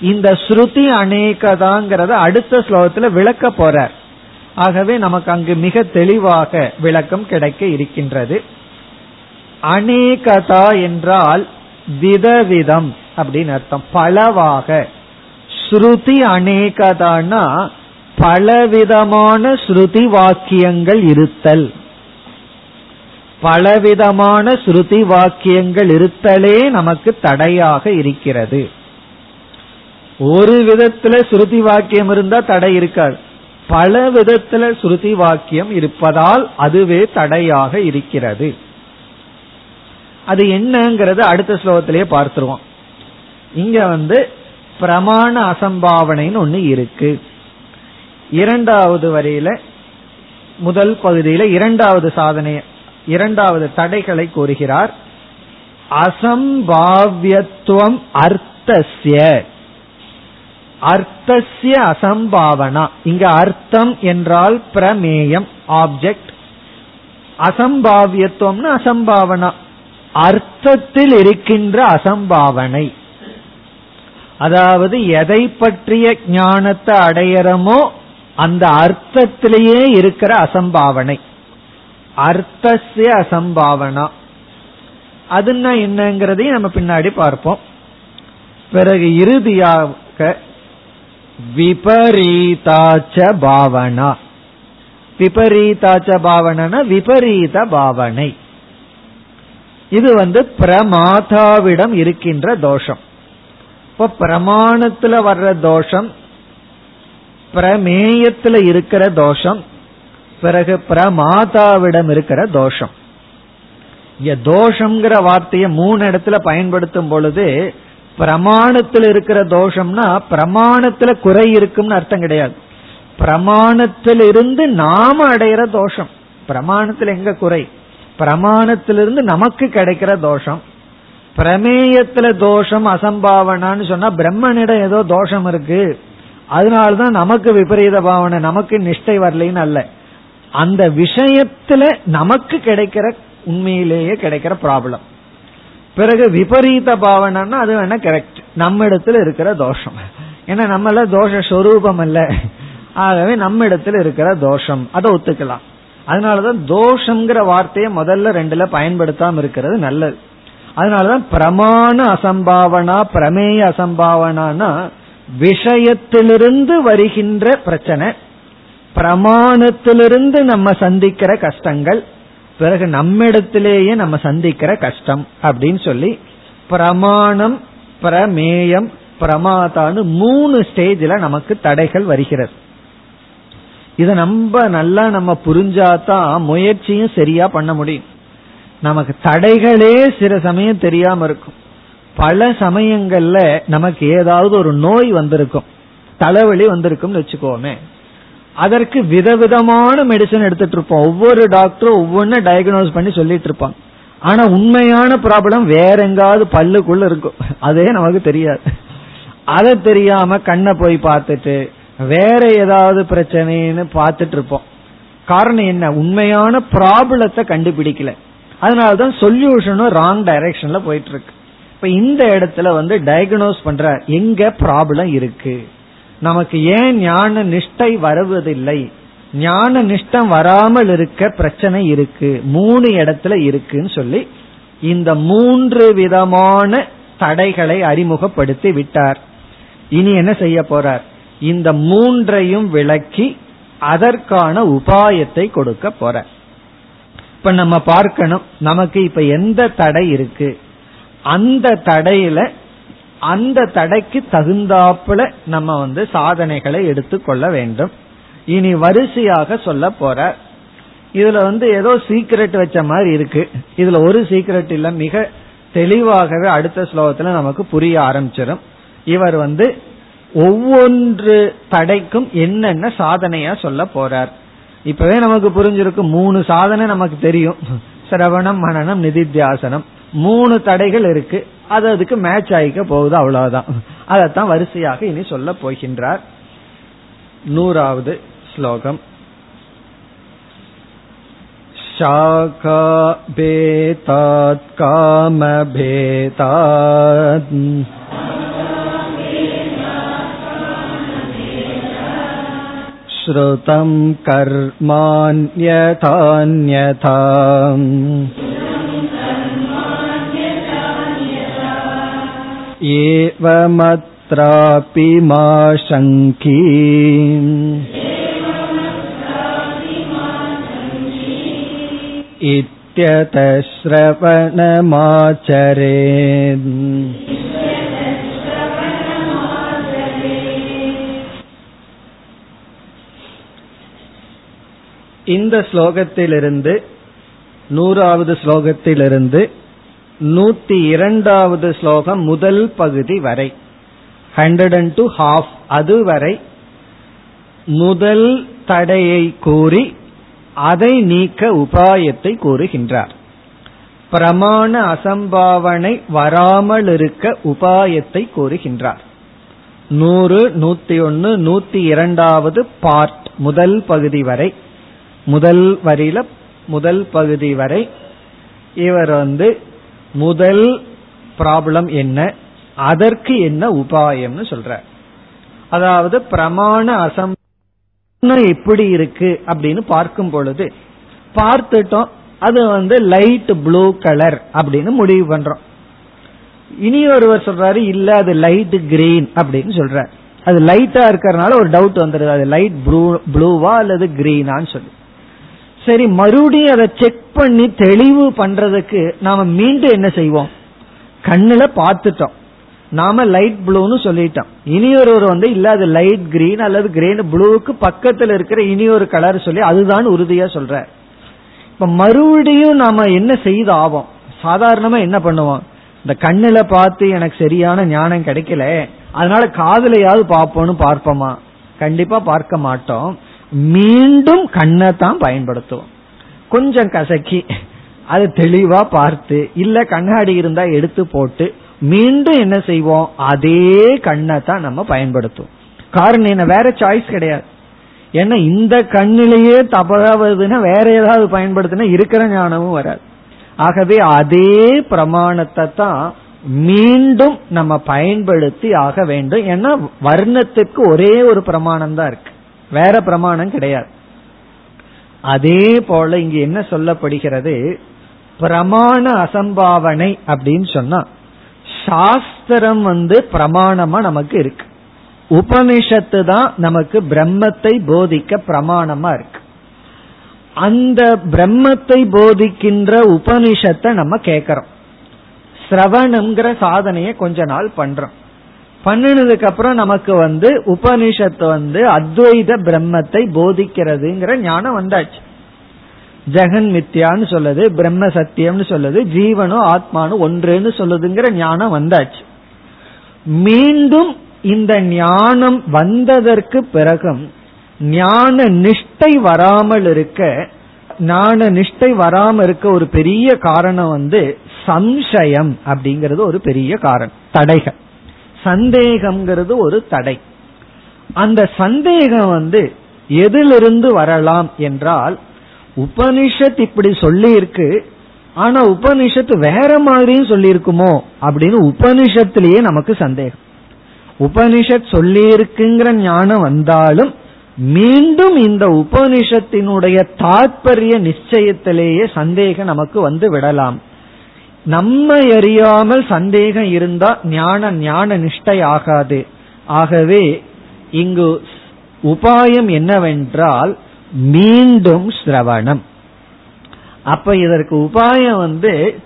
இந்த ஸ்ருதி அநேகதாங்கிறத அடுத்த ஸ்லோகத்துல விளக்க போறார் ஆகவே நமக்கு அங்கு மிக தெளிவாக விளக்கம் கிடைக்க இருக்கின்றது. அநேகதா என்றால் விதவிதம் அப்படின்னு அர்த்தம். பலவாக. ஸ்ருதி அநேகதான்னா பலவிதமான ஸ்ருதி வாக்கியங்கள் இருத்தல். பலவிதமான ஸ்ருதி வாக்கியங்கள் இருத்தலே நமக்கு தடையாக இருக்கிறது. ஒரு விதத்துல ஸ்ருதி வாக்கியம் இருந்தா தடை இருக்காது. பல விதத்துல ஸ்ருதி வாக்கியம் இருப்பதால் அதுவே தடையாக இருக்கிறது. அது என்னங்கிறது அடுத்த ஸ்லோகத்திலேயே பார்த்துருவோம். இங்க வந்து பிரமாண அசம்பாவனைன்னு ஒண்ணு இருக்கு. இரண்டாவது வரையில முதல் பகுதியில இரண்டாவது சாதனை இரண்டாவது தடைகளை கூறுகிறார். அசம்பாவியத்துவம் அர்த்தசிய அர்த்தசிய அசம்பாவனா. இங்க அர்த்தம் என்றால் பிரமேயம் ஆப்ஜெக்ட் அசம்பாவியத்துவம்னு அசம்பாவனா. அர்த்தத்தில் இருக்கின்ற அசம்பாவனை. அதாவது எதை பற்றிய ஞானத்தை அடையறமோ அந்த அர்த்தத்திலேயே இருக்கிற அசம்பாவனை. அர்த்தசிய அசம்பாவனா. அதுன்னா என்னங்கிறதையும் நம்ம பின்னாடி பார்ப்போம். பிறகு இறுதியாக விபரீதாச்ச பாவனா. விபரீதாச்ச பாவனா விபரீத பாவனை. இது வந்து பிரமாதாவிடம் இருக்கின்ற தோஷம். இப்ப பிரமாணத்துல வர்ற தோஷம் பிரமேயத்துல இருக்கிற தோஷம் பிறகு பிரமாதாவிடம் இருக்கிற தோஷம். இங்க தோஷம்ங்கிற வார்த்தையை மூணு இடத்துல பயன்படுத்தும் பொழுது பிரமாணத்தில் இருக்கிற தோஷம்னா பிரமாணத்துல குறை இருக்கும்னு அர்த்தம் கிடையாது. பிரமாணத்திலிருந்து நாம அடையிற தோஷம். பிரமாணத்தில் எங்க குறை? பிரமாணத்திலிருந்து நமக்கு கிடைக்கிற தோஷம். பிரமேயத்துல தோஷம் அசம்பாவனான்னு சொன்னா பிரம்மனிடம் ஏதோ தோஷம் இருக்கு. அதனாலதான் நமக்கு விபரீத பாவனை நமக்கு நிஷ்டை வரலைன்னு அல்ல. அந்த விஷயத்துல நமக்கு கிடைக்கிற உண்மையிலேயே கிடைக்கிற ப்ராப்ளம் பிறகு விபரீத பாவனைன்னா அது வேணா கரெக்ட் நம்ம இடத்துல இருக்கிற தோஷம். ஏன்னா நம்மள தோஷ ஸ்வரூபம் அல்ல. ஆகவே நம்ம இடத்துல இருக்கிற தோஷம். அதை ஒத்துக்கலாம். அதனாலதான் தோஷங்கிற வார்த்தையை முதல்ல ரெண்டுல பயன்படுத்தாம இருக்கிறது நல்லது. அதனாலதான் பிரமாண அசம்பாவனா பிரமேய அசம்பாவனானா விஷயத்திலிருந்து வருகின்ற பிரச்சனை பிரமாணத்திலிருந்து நம்ம சந்திக்கிற கஷ்டங்கள் பிறகு நம்மிடத்திலேயே நம்ம சந்திக்கிற கஷ்டம் அப்படின்னு சொல்லி பிரமாணம் பிரமேயம் பிரமாதான்னு மூணு ஸ்டேஜில் நமக்கு தடைகள் வருகிறது. இதை நம்ம நல்லா நம்ம புரிஞ்சாதான் முயற்சியும் சரியா பண்ண முடியும். நமக்கு தடைகளே சில சமயம் தெரியாம இருக்கும். பல சமயங்கள்ல நமக்கு ஏதாவது ஒரு நோய் வந்திருக்கும். தலைவலி வந்திருக்கும்னு வச்சுக்கோமே. அதற்கு விதவிதமான மெடிசன் எடுத்துட்டு இருப்போம் ஒவ்வொரு டாக்டரும் ஒவ்வொன்னு டயக்னோஸ் பண்ணி சொல்லிட்டு இருப்பாங்க ஆனா உண்மையான ப்ராப்ளம் வேற எங்காவது பல்லுக்குள்ள இருக்கும். அதே நமக்கு தெரியாது. அதை தெரியாம கண்ணை போய் பார்த்துட்டு வேற ஏதாவது பிரச்சனைன்னு பார்த்துட்டு இருப்போம் காரணம் என்ன? உண்மையான ப்ராப்ளத்தை கண்டுபிடிக்கல. அதனாலதான் சொல்யூஷனும் ராங் டைரக்ஷன்ல போயிட்டு இருக்கு இப்ப இந்த இடத்துல வந்து டயக்னோஸ் பண்ற எங்க ப்ராப்ளம் இருக்கு? நமக்கு ஏன் ஞான நிஷ்டை வருவதில்லை? ஞான நிஷ்டம் வராமல் இருக்க பிரச்சனை இருக்கு. மூணு இடத்துல இருக்குன்னு சொல்லி இந்த மூன்று விதமான தடைகளை அறிமுகப்படுத்தி விட்டார். இனி என்ன செய்ய போறார்? இந்த மூன்றையும் விளக்கி அதற்கான உபாயத்தை கொடுக்க போற இப்ப நம்ம பார்க்கணும் நமக்கு இப்ப எந்த தடை இருக்கு? அந்த தடையில அந்த தடைக்கு தகுந்தாப்புல நம்ம வந்து சாதனைகளை எடுத்துக்கொள்ள வேண்டும். இனி வரிசையாக சொல்ல போற இதுல வந்து ஏதோ சீக்கிரட் வச்ச மாதிரி இருக்கு. இதுல ஒரு சீக்கிரட் இல்ல மிக தெளிவாகவே அடுத்த ஸ்லோகத்துல நமக்கு புரிய ஆரம்பிச்சிடும் இவர் வந்து ஒவ்வொன்று தடைக்கும் என்னென்ன சாதனையா சொல்ல போறார். இப்பவே நமக்கு புரிஞ்சிருக்கும் மூணு சாதனை நமக்கு தெரியும். (laughs) சிரவணம் மனநம் நிதித்தியாசனம். மூணு தடைகள் இருக்கு அது அதுக்கு மேட்ச் ஆகிக்க போகுது அவ்வளவுதான் அதைத்தான் வரிசையாக இனி சொல்ல போகின்றார் நூறாவது ஸ்லோகம் शाखा भेतात् कामभेतात् श्रुतं कर्माण्यथान्यथा एवमत्रापि मा शङ्की इत्यतश्रवणमाचरेन्। இந்த ஸ்லோகத்திலிருந்து நூறாவது ஸ்லோகத்திலிருந்து நூத்தி இரண்டாவது ஸ்லோகம் முதல் பகுதி வரை. ஹண்ட்ரட் அண்ட் டூ ஹாஃப் அதுவரை முதல் தடையை கூறி அதை நீக்க உபாயத்தை கூறுகின்றார். பிரமாண அசம்பாவனை வராமல் இருக்க உபாயத்தை கூறுகின்றார். நூறு நூத்தி ஒன்னு நூத்தி இரண்டாவது பார்ட் முதல் பகுதி வரை. முதல் வரியில முதல் பகுதி வரை. இவர் வந்து முதல் ப்ராப்ளம் என்ன? அதற்கு என்ன உபாயம்னு சொல்ற. அதாவது பிரமாண அசம் எப்படி இருக்கு அப்படின்னு பார்க்கும் பொழுது பார்த்துட்டோம் அது வந்து லைட் ப்ளூ கலர் அப்படின்னு முடிவு பண்றோம். இனி ஒருவர் சொல்றாரு இல்ல அது லைட் கிரீன் அப்படின்னு சொல்ற. அது லைட்டா இருக்கிறதுனால ஒரு டவுட் வந்துடுது அது லைட் ப்ளூ ப்ளூவா அல்லது கிரீனான்னு சொல்லி. சரி மறுபடியும் அதை செக் பண்ணி தெளிவு பண்றதுக்கு நாம மீண்டும் என்ன செய்வோம்? கண்ணுல பார்த்துட்டோம். நாம லைட் ப்ளூன்னு சொல்லிட்டோம். இனி ஒருவர் வந்து இல்ல அது லைட் கிரீன் அல்லது கிரீன் ப்ளூவுக்கு பக்கத்துல இருக்கிற இனி ஒரு கலர் சொல்லி அதுதான் உறுதியா சொல்ற. இப்ப மறுபடியும் நாம என்ன செய்து ஆவோம்? சாதாரணமா என்ன பண்ணுவோம்? இந்த கண்ணுல பார்த்து எனக்கு சரியான ஞானம் கிடைக்கல. அதனால காதலையாவது பார்ப்போம்னு பார்ப்போமா? கண்டிப்பா பார்க்க மாட்டோம். மீண்டும் கண்ணை தான் பயன்படுத்துவோம். கொஞ்சம் கசக்கி அது தெளிவா பார்த்து இல்ல கண்ணாடி இருந்தா எடுத்து போட்டு மீண்டும் என்ன செய்வோம்? அதே கண்ணை தான் நம்ம பயன்படுத்துவோம். காரணம் என்ன? வேற சாய்ஸ் கிடையாது. ஏன்னா இந்த கண்ணிலேயே தப்பாவதுன்னா வேற ஏதாவது பயன்படுத்தினா இருக்கிற ஞானமும் வராது. ஆகவே அதே பிரமாணத்தை தான் மீண்டும் நம்ம பயன்படுத்தி ஆக வேண்டும். ஏன்னா வர்ணத்துக்கு ஒரே ஒரு பிரமாணம் தான் இருக்கு. வேற பிரமாணம் கிடையாது. அதே போல இங்கு என்ன சொல்லப்படுகிறது? பிரமாண அசம்பாவனை அப்படின்னு சொன்னா சாஸ்திரம் வந்து பிரமாணமா நமக்கு இருக்கு. உபனிஷத்து தான் நமக்கு பிரம்மத்தை போதிக்க பிரமாணமா இருக்கு. அந்த பிரம்மத்தை போதிக்கின்ற உபனிஷத்தை நம்ம கேட்கறோம் சிரவணம்ங்கிற சாதனையை கொஞ்ச நாள் பண்றோம். பண்ணினதுக்கு அப்புறம் நமக்கு வந்து உபனிஷத்து வந்து அத்வைத பிரம்மத்தை போதிக்கிறதுங்கிற ஞானம் வந்தாச்சு. ஜெகன் மித்யான்னு சொல்லுது பிரம்ம சத்தியம்னு சொல்லுது ஜீவனும் ஆத்மானும் ஒன்றுன்னு சொல்லுதுங்கிற ஞானம் வந்தாச்சு. மீண்டும் இந்த ஞானம் வந்ததற்கு பிறகும் ஞான நிஷ்டை வராமல் இருக்க ஞான நிஷ்டை வராம இருக்க ஒரு பெரிய காரணம் வந்து சம்சயம் அப்படிங்கிறது ஒரு பெரிய காரணம் தடைகள். சந்தேகம்ங்கிறது ஒரு தடை. அந்த சந்தேகம் வந்து எதிலிருந்து வரலாம் என்றால் உபனிஷத் இப்படி சொல்லி இருக்கு ஆனா உபனிஷத்து வேற மாதிரியும் சொல்லி இருக்குமோ அப்படின்னு உபனிஷத்திலேயே நமக்கு சந்தேகம். உபனிஷத் சொல்லி இருக்குங்கிற ஞானம் வந்தாலும் மீண்டும் இந்த உபனிஷத்தினுடைய தாற்பரிய நிச்சயத்திலேயே சந்தேகம் நமக்கு வந்து விடலாம். நம்ம அறியாமல் சந்தேகம் இருந்தா ஞான ஞான நிஷ்டை ஆகாது. ஆகவே இங்கு உபாயம் என்னவென்றால் மீண்டும் சிரவணம். அப்ப இதற்கு உபாயம் வந்து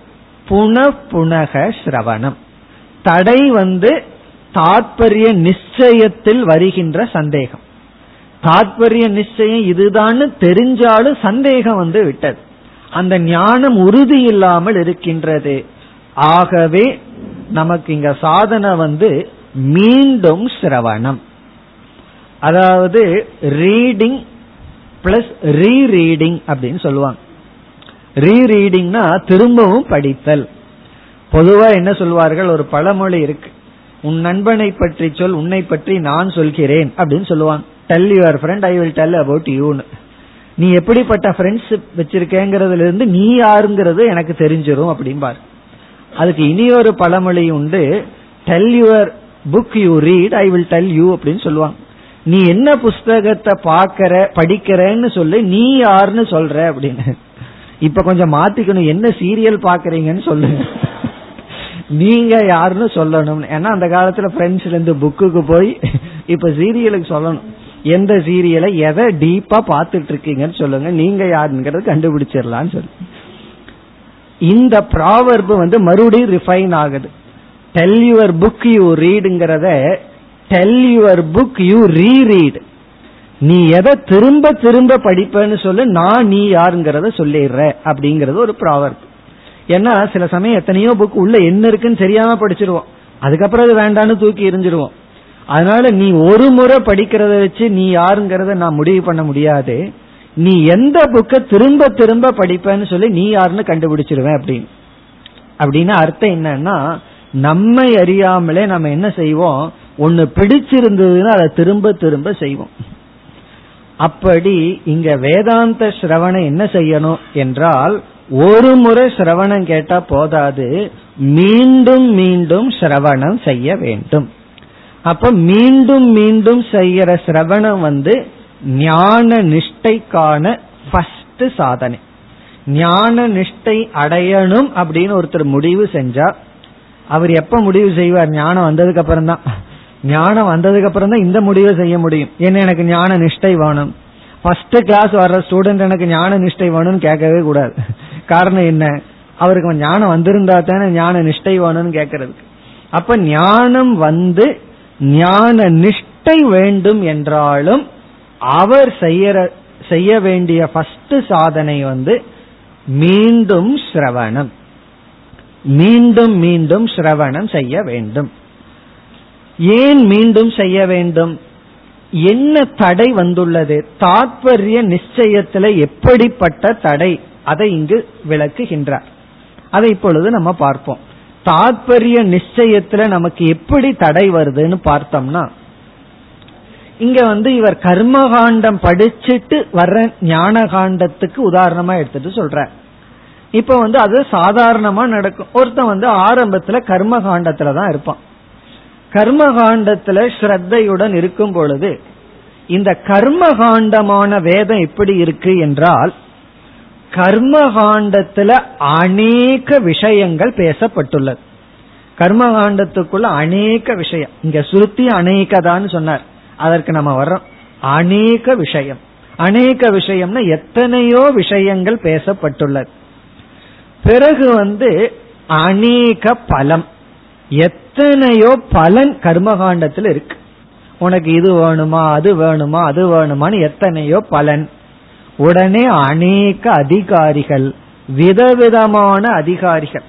புன புனக சிரவணம். தடை வந்து தாற்பரிய நிச்சயத்தில் வருகின்ற சந்தேகம். தாற்பரிய நிச்சயம் இதுதான் தெரிஞ்சாலும் சந்தேகம் வந்து விட்டது. அந்த ஞானம் உறுதி இல்லாமல் இருக்கின்றது. ஆகவே நமக்கு இங்க சாதனை வந்து மீண்டும் சிரவணம். அதாவது ரீடிங் பிளஸ் ரீரீடிங் அப்படின்னு சொல்லுவாங்க. ரீரீடிங்னா திரும்பவும் படித்தல். பொதுவா என்ன சொல்வார்கள்? ஒரு பழமொழி இருக்கு. உன் நண்பனை பற்றி சொல் உன்னை பற்றி நான் சொல்கிறேன் அப்படின்னு சொல்லுவாங்க. Tell your friend I will tell about யூன்னு நீ எப்படிப்பட்ட ஃப்ரெண்ட்ஸ் வச்சிருக்கேங்கிறதுல இருந்து நீ யாருங்கிறது எனக்கு தெரிஞ்சிடும் அப்படிம்பார். அதுக்கு இனி ஒரு பழமொழி உண்டு tell your book you read I will tell you அப்படின்னு சொல்லுவாங்க. நீ என்ன புஸ்தகத்தை பாக்கற படிக்கிறேன்னு சொல்லு நீ யாருன்னு சொல்ற அப்படின்னு. இப்ப கொஞ்சம் மாத்திக்கணும் என்ன சீரியல் பாக்குறீங்கன்னு சொல்லுங்க நீங்க யாருன்னு சொல்லணும். ஏன்னா அந்த காலத்துல பிரெண்ட்ஸ்ல இருந்து புக்குக்கு போய் இப்ப சீரியலுக்கு சொல்லணும். எந்த சீரியலை எதை டீப்பா பார்த்துட்டு இருக்கீங்கன்னு சொல்லுங்க. நீங்க யாருங்கிறது கண்டுபிடிச்சிடலான்னு சொல்லு. இந்த ப்ராவர்பு வந்து மறுபடியும் ரிஃபைன் ஆகுது. Tell your book you ரீடுங்கிறத tell your book you reread நீ எதை திரும்ப திரும்ப படிப்பேன்னு சொல்லு நான் நீ யாருங்கிறத சொல்லிடுற அப்படிங்கறது ஒரு ப்ராவர்ப் ஏன்னா சில சமயம் எத்தனையோ புக் உள்ள என்ன இருக்குன்னு தெரியாம படிச்சிருவோம். அதுக்கப்புறம் அது வேண்டான்னு தூக்கி எரிஞ்சிருவோம் அதனால நீ ஒரு முறை படிக்கிறத வச்சு நீ யாருங்கிறத நான் முடிவு பண்ண முடியாது. நீ எந்த புக்கை திரும்ப திரும்ப படிப்பேன்னு சொல்லி நீ யாருன்னு கண்டுபிடிச்சிருவேன் அப்படின்னு. அப்படின்னு அர்த்தம் என்னன்னா நம்மை அறியாமலே நம்ம என்ன செய்வோம்? ஒன்னு பிடிச்சிருந்ததுன்னா அதை திரும்ப திரும்ப செய்வோம். அப்படி இங்க வேதாந்த சிரவணம் என்ன செய்யணும் என்றால் ஒரு முறை சிரவணம் கேட்டா போதாது மீண்டும் மீண்டும் சிரவணம் செய்ய வேண்டும். அப்ப மீண்டும் மீண்டும் செய்யற சிரவணம் வந்து ஞான நிஷ்டைக்கான ஃபர்ஸ்ட் சாதனை. ஞான நிஷ்டை அடையணும் அப்படின்னு ஒருத்தர் முடிவு செஞ்சா அவர் எப்ப முடிவு செய்வார்? ஞானம் வந்ததுக்கு அப்புறம் தான் ஞானம் வந்ததுக்கு அப்புறம் தான் இந்த முடிவை செய்ய முடியும். என்ன எனக்கு ஞான நிஷ்டை வேணும்? ஃபர்ஸ்ட் கிளாஸ் வர்ற ஸ்டூடெண்ட் எனக்கு ஞான நிஷ்டை வேணும்னு கேட்கவே கூடாது. காரணம் என்ன? அவருக்கு ஞானம் வந்திருந்தா தானே ஞான நிஷ்டை வேணும்னு கேட்கறதுக்கு. அப்ப ஞானம் வந்து ஞான நிஷ்டை வேண்டும் என்றாலும் அவர் செய்யற செய்ய வேண்டிய ஃபர்ஸ்ட் சாதனை வந்து மீண்டும் சிரவணம். மீண்டும் மீண்டும் சிரவணம் செய்ய வேண்டும். ஏன் மீண்டும் செய்ய வேண்டும்? என்ன தடை வந்துள்ளது? தாத்பரிய நிச்சயத்துல எப்படிப்பட்ட தடை? அதை இங்கு விளக்குகின்றார். அதை இப்பொழுது நம்ம பார்ப்போம். தாத்பரிய நிச்சயத்துல நமக்கு எப்படி தடை வருதுன்னு பார்த்தோம்னா இங்க வந்து இவர் கர்மகாண்டம் படிச்சுட்டு வர்ற ஞான காண்டத்துக்கு உதாரணமா எடுத்துட்டு சொல்ற இப்ப வந்து அது சாதாரணமா நடக்கும். ஒருத்தன் வந்து ஆரம்பத்துல கர்ம தான் இருப்பான். கர்மகாண்டத்துல ஸ்ரத்தையுடன் இருக்கும் பொழுது இந்த கர்மகாண்டமான வேதம் எப்படி இருக்கு என்றால் கர்மகாண்டத்துல அநேக விஷயங்கள் பேசப்பட்டுள்ளது. கர்மகாண்டத்துக்குள்ள அநேக விஷயம். இங்க சுருத்தி அநேகதான்னு சொன்னார். அதற்கு நம்ம வர்றோம். அநேக விஷயம். அநேக விஷயம்னா எத்தனையோ விஷயங்கள் பேசப்பட்டுள்ளது. பிறகு வந்து அநேக பலம். எத்தனையோ பலன் கர்மகாண்டத்தில் இருக்கு. உனக்கு இது வேணுமா அது வேணுமா அது வேணுமான்னு எத்தனையோ பலன். உடனே அநேக அதிகாரிகள் விதவிதமான அதிகாரிகள்.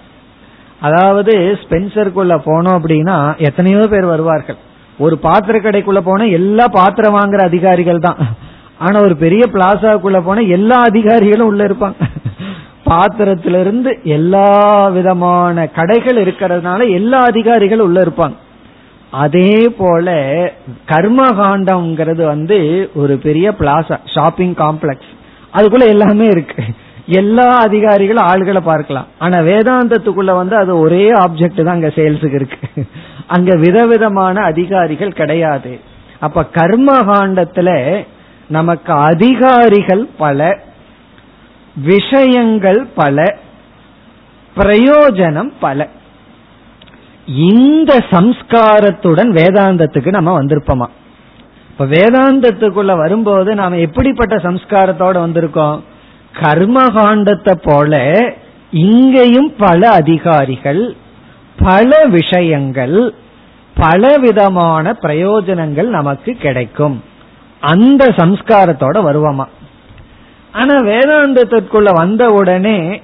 அதாவது ஸ்பென்சருக்குள்ள போனோம் அப்படின்னா எத்தனையோ பேர் வருவார்கள். ஒரு பாத்திர கடைக்குள்ள போனா எல்லா பாத்திரம் வாங்குற அதிகாரிகள் தான். ஆனா ஒரு பெரிய பிளாசாக்குள்ள போனா எல்லா அதிகாரிகளும் உள்ள இருப்பாங்க. பாத்திரத்திலிருந்து எல்லா விதமான கடைகள் இருக்கிறதுனால எல்லா அதிகாரிகளும் உள்ள இருப்பாங்க. அதே போல கர்மகாண்டம்ங்கிறது வந்து ஒரு பெரிய பிளாசா ஷாப்பிங் காம்ப்ளெக்ஸ். அதுக்குள்ள எல்லாமே இருக்கு. எல்லா அதிகாரிகளும் ஆள்களை பார்க்கலாம். ஆனா வேதாந்தத்துக்குள்ள வந்து அது ஒரே ஆப்ஜெக்ட் தான் அங்க சேல்ஸுக்கு இருக்கு. அங்க விதவிதமான அதிகாரிகள் கிடையாது. அப்ப கர்ம காண்டத்துல நமக்கு அதிகாரிகள் பல விஷயங்கள் பல பிரயோஜனம் பல. இந்த சம்ஸ்காரத்துடன் வேதாந்தத்துக்கு நம்ம வந்திருப்போமா? இப்ப வேதாந்தத்துக்குள்ள வரும்போது நாம எப்படிப்பட்ட சம்ஸ்காரத்தோட வந்திருக்கோம்? கர்மகாண்டத்தை போல இங்கேயும் பல அதிகாரிகள் பல விஷயங்கள் பலவிதமான பிரயோஜனங்கள் நமக்கு கிடைக்கும். அந்த சம்ஸ்காரத்தோட வருவோமா? ஆனா வேதாந்தத்திற்குள்ள வந்த உடனே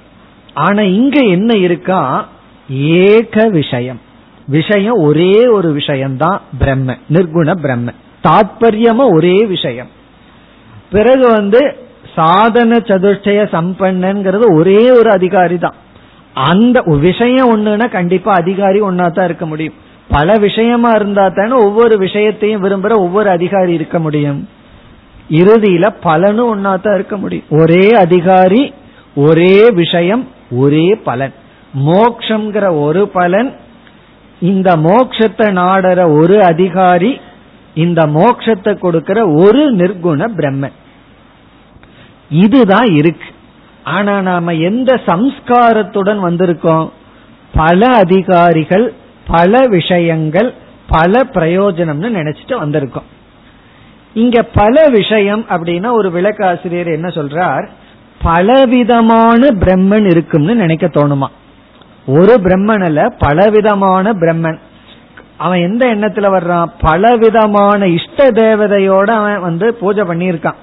ஆனா இங்க என்ன இருக்கா? ஏக விஷயம். விஷயம் ஒரே ஒரு விஷயம்தான் பிரம்ம நிர்குண பிரம்ம தாத்பரியமா ஒரே விஷயம். பிறகு வந்து சாதன சதுர்ச்சய சம்பன்னங்கிறது ஒரே ஒரு அதிகாரி தான் அந்த விஷயம் ஒண்ணுன்னா கண்டிப்பா அதிகாரி ஒன்னா தான் இருக்க முடியும். பல விஷயமா இருந்தா தானே ஒவ்வொரு விஷயத்தையும் விரும்புற ஒவ்வொரு அதிகாரி இருக்க முடியும். இறுதியில பலனும் ஒன்னா தான் இருக்க முடியும். ஒரே அதிகாரி ஒரே விஷயம் ஒரே பலன். மோக்ஷங்கிற ஒரு பலன் இந்த மோக்ஷத்தை நாடற ஒரு அதிகாரி இந்த மோட்சத்தை கொடுக்கிற ஒரு நிர்குண பிரம்மன். இதுதான் இருக்கு. ஆனா நாம எந்த சம்ஸ்காரத்துடன் வந்திருக்கோம்? பல அதிகாரிகள் பல விஷயங்கள் பல பிரயோஜனம்னு நினைச்சிட்டு வந்திருக்கோம். இங்க பல விஷயம் அப்படின்னா ஒரு விளக்காசிரியர் என்ன சொல்றார்? பலவிதமான பிரம்மன் இருக்கும்னு நினைக்க தோணுமா? ஒரு பிரம்மன் அல்ல பலவிதமான பிரம்மன். அவன் எந்த எண்ணத்துல வர்றான்? பல விதமான இஷ்ட தேவதையோட அவன் வந்து பூஜை பண்ணியிருக்கான்.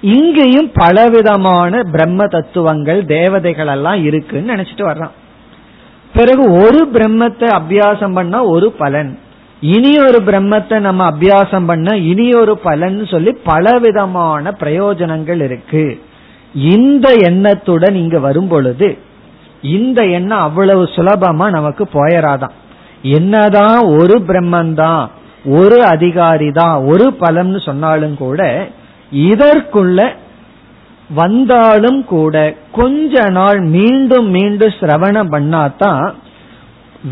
இங்கேயும் பலவிதமான பிரம்ம தத்துவங்கள் தேவதைகள் எல்லாம் இருக்குன்னு நினைச்சிட்டு வர்றான். பிறகு ஒரு பிரம்மத்தை அபியாசம் பண்ணா ஒரு பலன். இனி ஒரு பிரம்மத்தை நம்ம அபியாசம் பண்ண இனி ஒரு பலன் சொல்லி பலவிதமான பிரயோஜனங்கள் இருக்கு. இந்த எண்ணத்துடன் இங்க வரும் பொழுது இந்த எண்ணம் அவ்வளவு சுலபமா நமக்கு போயராதான். என்னதான் ஒரு பிரம்மந்தான் ஒரு அதிகாரி தான் ஒரு பலம்னு சொன்னாலும் கூட இதற்குள்ள வந்தாலும் கூட கொஞ்ச நாள் மீண்டும் மீண்டும் சிரவணம் பண்ணாதான்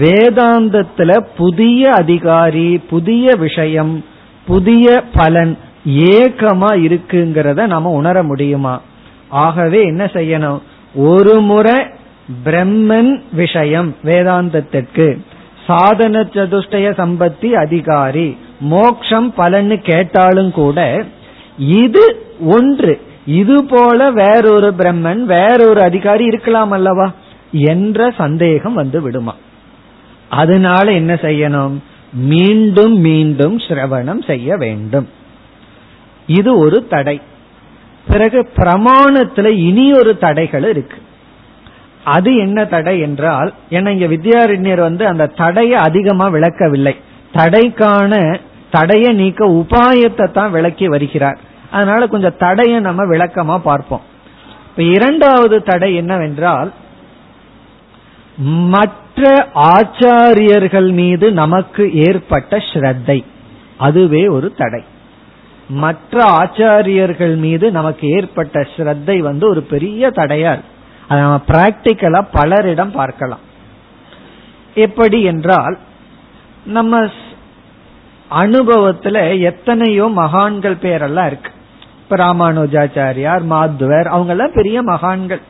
வேதாந்தத்துல புதிய அதிகாரி புதிய விஷயம் புதிய பலன் ஏக்கமா இருக்குங்கிறத நாம உணர முடியுமா? ஆகவே என்ன செய்யணும்? ஒரு முறை பிரம்மன் விஷயம் வேதாந்தத்திற்கு சாதன சதுஷ்டய சம்பத்தி அதிகாரி. மோக்ஷம் பலன்னு கேட்டாலும் கூட இது ஒன்று. இது போல வேறொரு பிரம்மன் வேறொரு அதிகாரி இருக்கலாம் அல்லவா? என்ற சந்தேகம் வந்து விடுமா? அதனால என்ன செய்யணும்? மீண்டும் மீண்டும் சிரவணம் செய்ய வேண்டும். இது ஒரு தடை. பிறகு பிரமாணத்துல இனி ஒரு தடைகள் இருக்கு. அது என்ன தடை என்றால் ஏன்னா இங்க வித்யாரண்யர் வந்து அந்த தடையை அதிகமா விளக்கவில்லை. தடைக்கான தடையை நீக்க உபாயத்தை தான் விளக்கி வருகிறார். அதனால கொஞ்சம் தடையை நம்ம விளக்கமா பார்ப்போம். இப்ப இரண்டாவது தடை என்னவென்றால் மற்ற ஆச்சாரியர்கள் மீது நமக்கு ஏற்பட்ட ஸ்ரத்தை. அதுவே ஒரு தடை. மற்ற ஆச்சாரியர்கள் மீது நமக்கு ஏற்பட்ட ஸ்ரத்தை வந்து ஒரு பெரிய தடையா அதை நம்ம பிராக்டிக்கலா பலரிடம் பார்க்கலாம். எப்படி என்றால் நம்ம அனுபவத்துல எத்தனையோ மகான்கள் பேரெல்லாம் இருக்கு. இப்ப ராமானுஜாச்சாரியார் மாத்வர் அவங்க எல்லாம் பெரிய மகான்கள்.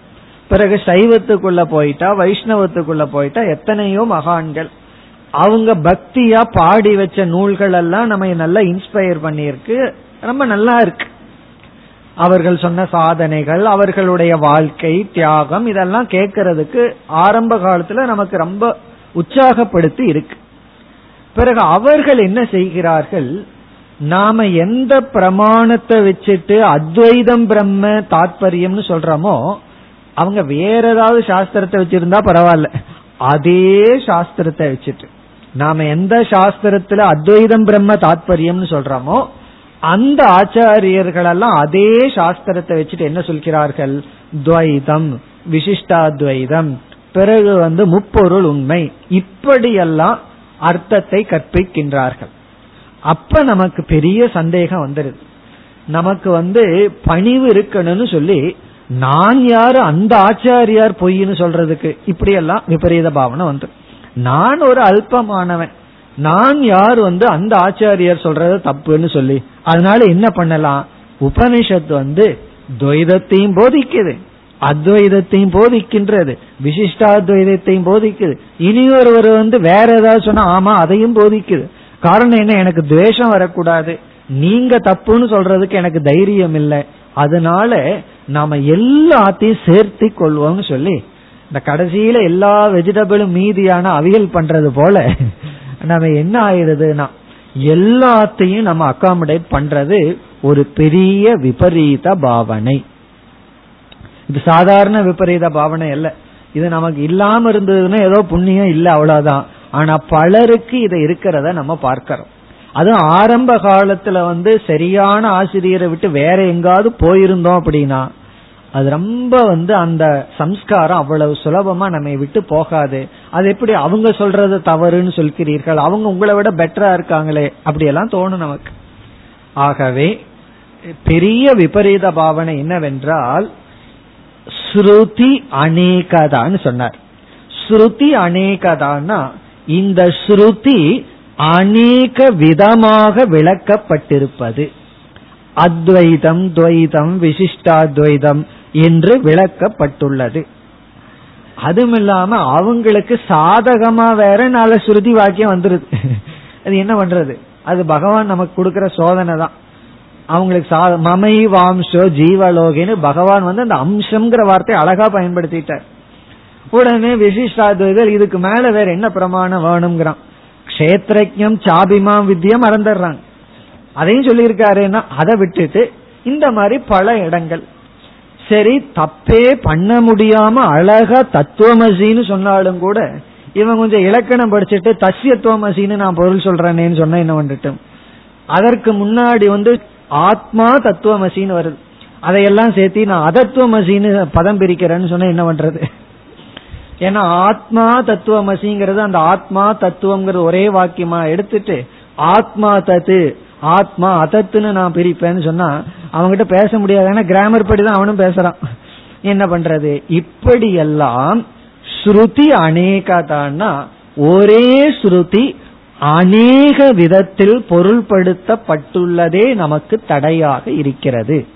பிறகு சைவத்துக்குள்ள போயிட்டா வைஷ்ணவத்துக்குள்ள போயிட்டா எத்தனையோ மகான்கள். அவங்க பக்தியா பாடி வச்ச நூல்கள் எல்லாம் நம்ம நல்லா இன்ஸ்பயர் பண்ணியிருக்கு. ரொம்ப நல்லா இருக்கு. அவர்கள் சொன்ன சாதனைகள் அவர்களுடைய வாழ்க்கை தியாகம் இதெல்லாம் கேட்கறதுக்கு ஆரம்ப காலத்துல நமக்கு ரொம்ப உற்சாகப்படுத்தி இருக்கு. பிறகு அவர்கள் என்ன செய்கிறார்கள்? நாம எந்த பிரமாணத்தை வச்சுட்டு அத்வைதம் பிரம்ம தாத்பரியம்னு சொல்றோமோ அவங்க வேற ஏதாவது சாஸ்திரத்தை வச்சிருந்தா பரவாயில்ல. அதே சாஸ்திரத்தை வச்சுட்டு நாம எந்த சாஸ்திரத்துல அத்வைதம் பிரம்ம தாத்பரியம்னு சொல்றோமோ அந்த ஆச்சாரியர்களெல்லாம் அதே சாஸ்திரத்தை வச்சுட்டு என்ன சொல்கிறார்கள்? துவைதம் விசிஷ்டாத்வைதம் பிறகு வந்து முப்பொருள் உண்மை. இப்படியெல்லாம் அர்த்தத்தை கற்பிக்கின்றார்கள். அப்ப நமக்கு பெரிய சந்தேகம் வந்துருது. நமக்கு வந்து பணிவு இருக்கணும்னு சொல்லி நான் யாரு அந்த ஆச்சாரியார் பொய்ன்னு சொல்றதுக்கு இப்படியெல்லாம் விபரீத பாவனை வந்துடும் நான் ஒரு அல்பமானவன். நான் யார் வந்து அந்த ஆச்சாரியார் சொல்றது தப்புன்னு சொல்லி அதனால என்ன பண்ணலாம்? உபனிஷத்து வந்து துவைதத்தையும் போதிக்குது. அத்வைதத்தையும் போதிக்கின்றது. விசிஷ்டாத்வைதத்தையும் போதிக்குது. இனி ஒருவர் வந்து வேற ஏதாவது சொன்னா ஆமா அதையும் போதிக்குது. காரணம் என்ன? எனக்கு துவேஷம் வரக்கூடாது. நீங்க தப்புன்னு சொல்றதுக்கு எனக்கு தைரியம் இல்லை. அதனால நாம எல்லாத்தையும் சேர்த்தி கொள்வோம்னு சொல்லி இந்த கடைசியில எல்லா வெஜிடபிளும் மீதியான அவியல் பண்றது போல நம்ம என்ன ஆயிடுதுன்னா எல்லாத்தையும் நம்ம அகாமடேட் பண்றது ஒரு பெரிய விபரீத பாவனை. இது சாதாரண விபரீத பாவனை அல்ல. இது நமக்கு இல்லாம இருந்ததுன்னா ஏதோ புண்ணியம் இல்ல அவ்வளவுதான். ஆனா பலருக்கு இது இருக்கிறத நம்ம பார்க்கிறோம். அதுவும் ஆரம்ப காலத்துல வந்து சரியான ஆசிரியரை விட்டு வேற எங்காவது போயிருந்தோம் அப்படின்னா அது ரொம்ப வந்து அந்த சம்ஸ்காரம் அவ்வளவு சுலபமா நம்ம விட்டு போகாது. அது எப்படி அவங்க சொல்றது தவறுன்னு சொல்கிறீர்கள்? அவங்க உங்களை விட பெட்டரா இருக்காங்களே? அப்படியெல்லாம் தோணும் நமக்கு. ஆகவே பெரிய விபரீத பாவனை என்னவென்றால் ஸ்ருதி அநேகதான்னு சொன்னார். ஸ்ருதி அநேகதான்னா இந்த ஸ்ருதி அநேக விதமாக விளக்கப்பட்டிருப்பது. அத்வைதம் துவைதம் விசிஷ்டாத்வைதம் என்று விளக்கப்பட்டுள்ளது. அதுவும் அவங்களுக்கு சாதகமா வேற நாலு ஸ்ருதி வாக்கியம் வந்துருது. (laughs) அது என்ன பண்றது? அது பகவான் நமக்கு கொடுக்கிற சோதனை தான். அவங்களுக்கு மமை வாம்சோ ஜீவலோகின்னு பகவான் வந்து அந்த அம்சம்ங்கிற வார்த்தையை அழகா பயன்படுத்திட்டார். உடனே விசிஷ்டாத்வைதல் இதுக்கு மேல வேற என்ன பிரமாணம் வேணுங்கிறான் கஷேத்திரஜம் சாபிமா வித்தியம் மறந்துடுறாங்க அதையும் சொல்லியிருக்காருன்னா அதை விட்டுட்டு இந்த மாதிரி பல இடங்கள். சரி தப்பே பண்ண முடியாம அழகா தத்துவமசின்னு சொன்னாலும் கூட இவன் கொஞ்சம் இலக்கணம் படிச்சுட்டு தசியத்துவமசின்னு நான் பொருள் சொல்றேனேன்னு சொன்ன என்ன வந்துட்டும்? அதற்கு முன்னாடி வந்து ஆத்மா தத்துவமசின்னு வருது. அதையெல்லாம் சேர்த்து நான் அதத்துவமசின்னு பதம் பிரிக்கிறேன்னு சொன்ன என்ன பண்றது? ஏன்னா ஆத்மா தத்துவமசிங்கிறது அந்த ஆத்மா தத்துவம்ங்கிறது ஒரே வாக்கியமா எடுத்துட்டு ஆத்மா தத்து ஆத்மா அதத்துன்னு நான் பிரிப்பேன்னு சொன்னா அவங்ககிட்ட பேச முடியாது. ஏன்னா கிராமர் படி தான் அவனும் பேசுறான். என்ன பண்றது? இப்படியெல்லாம் ஸ்ருதி அநேகதான்னா ஒரே ஸ்ருதி அநேக விதத்தில் பொருள்படுத்தப்பட்டுள்ளதே நமக்கு தடையாக இருக்கிறது.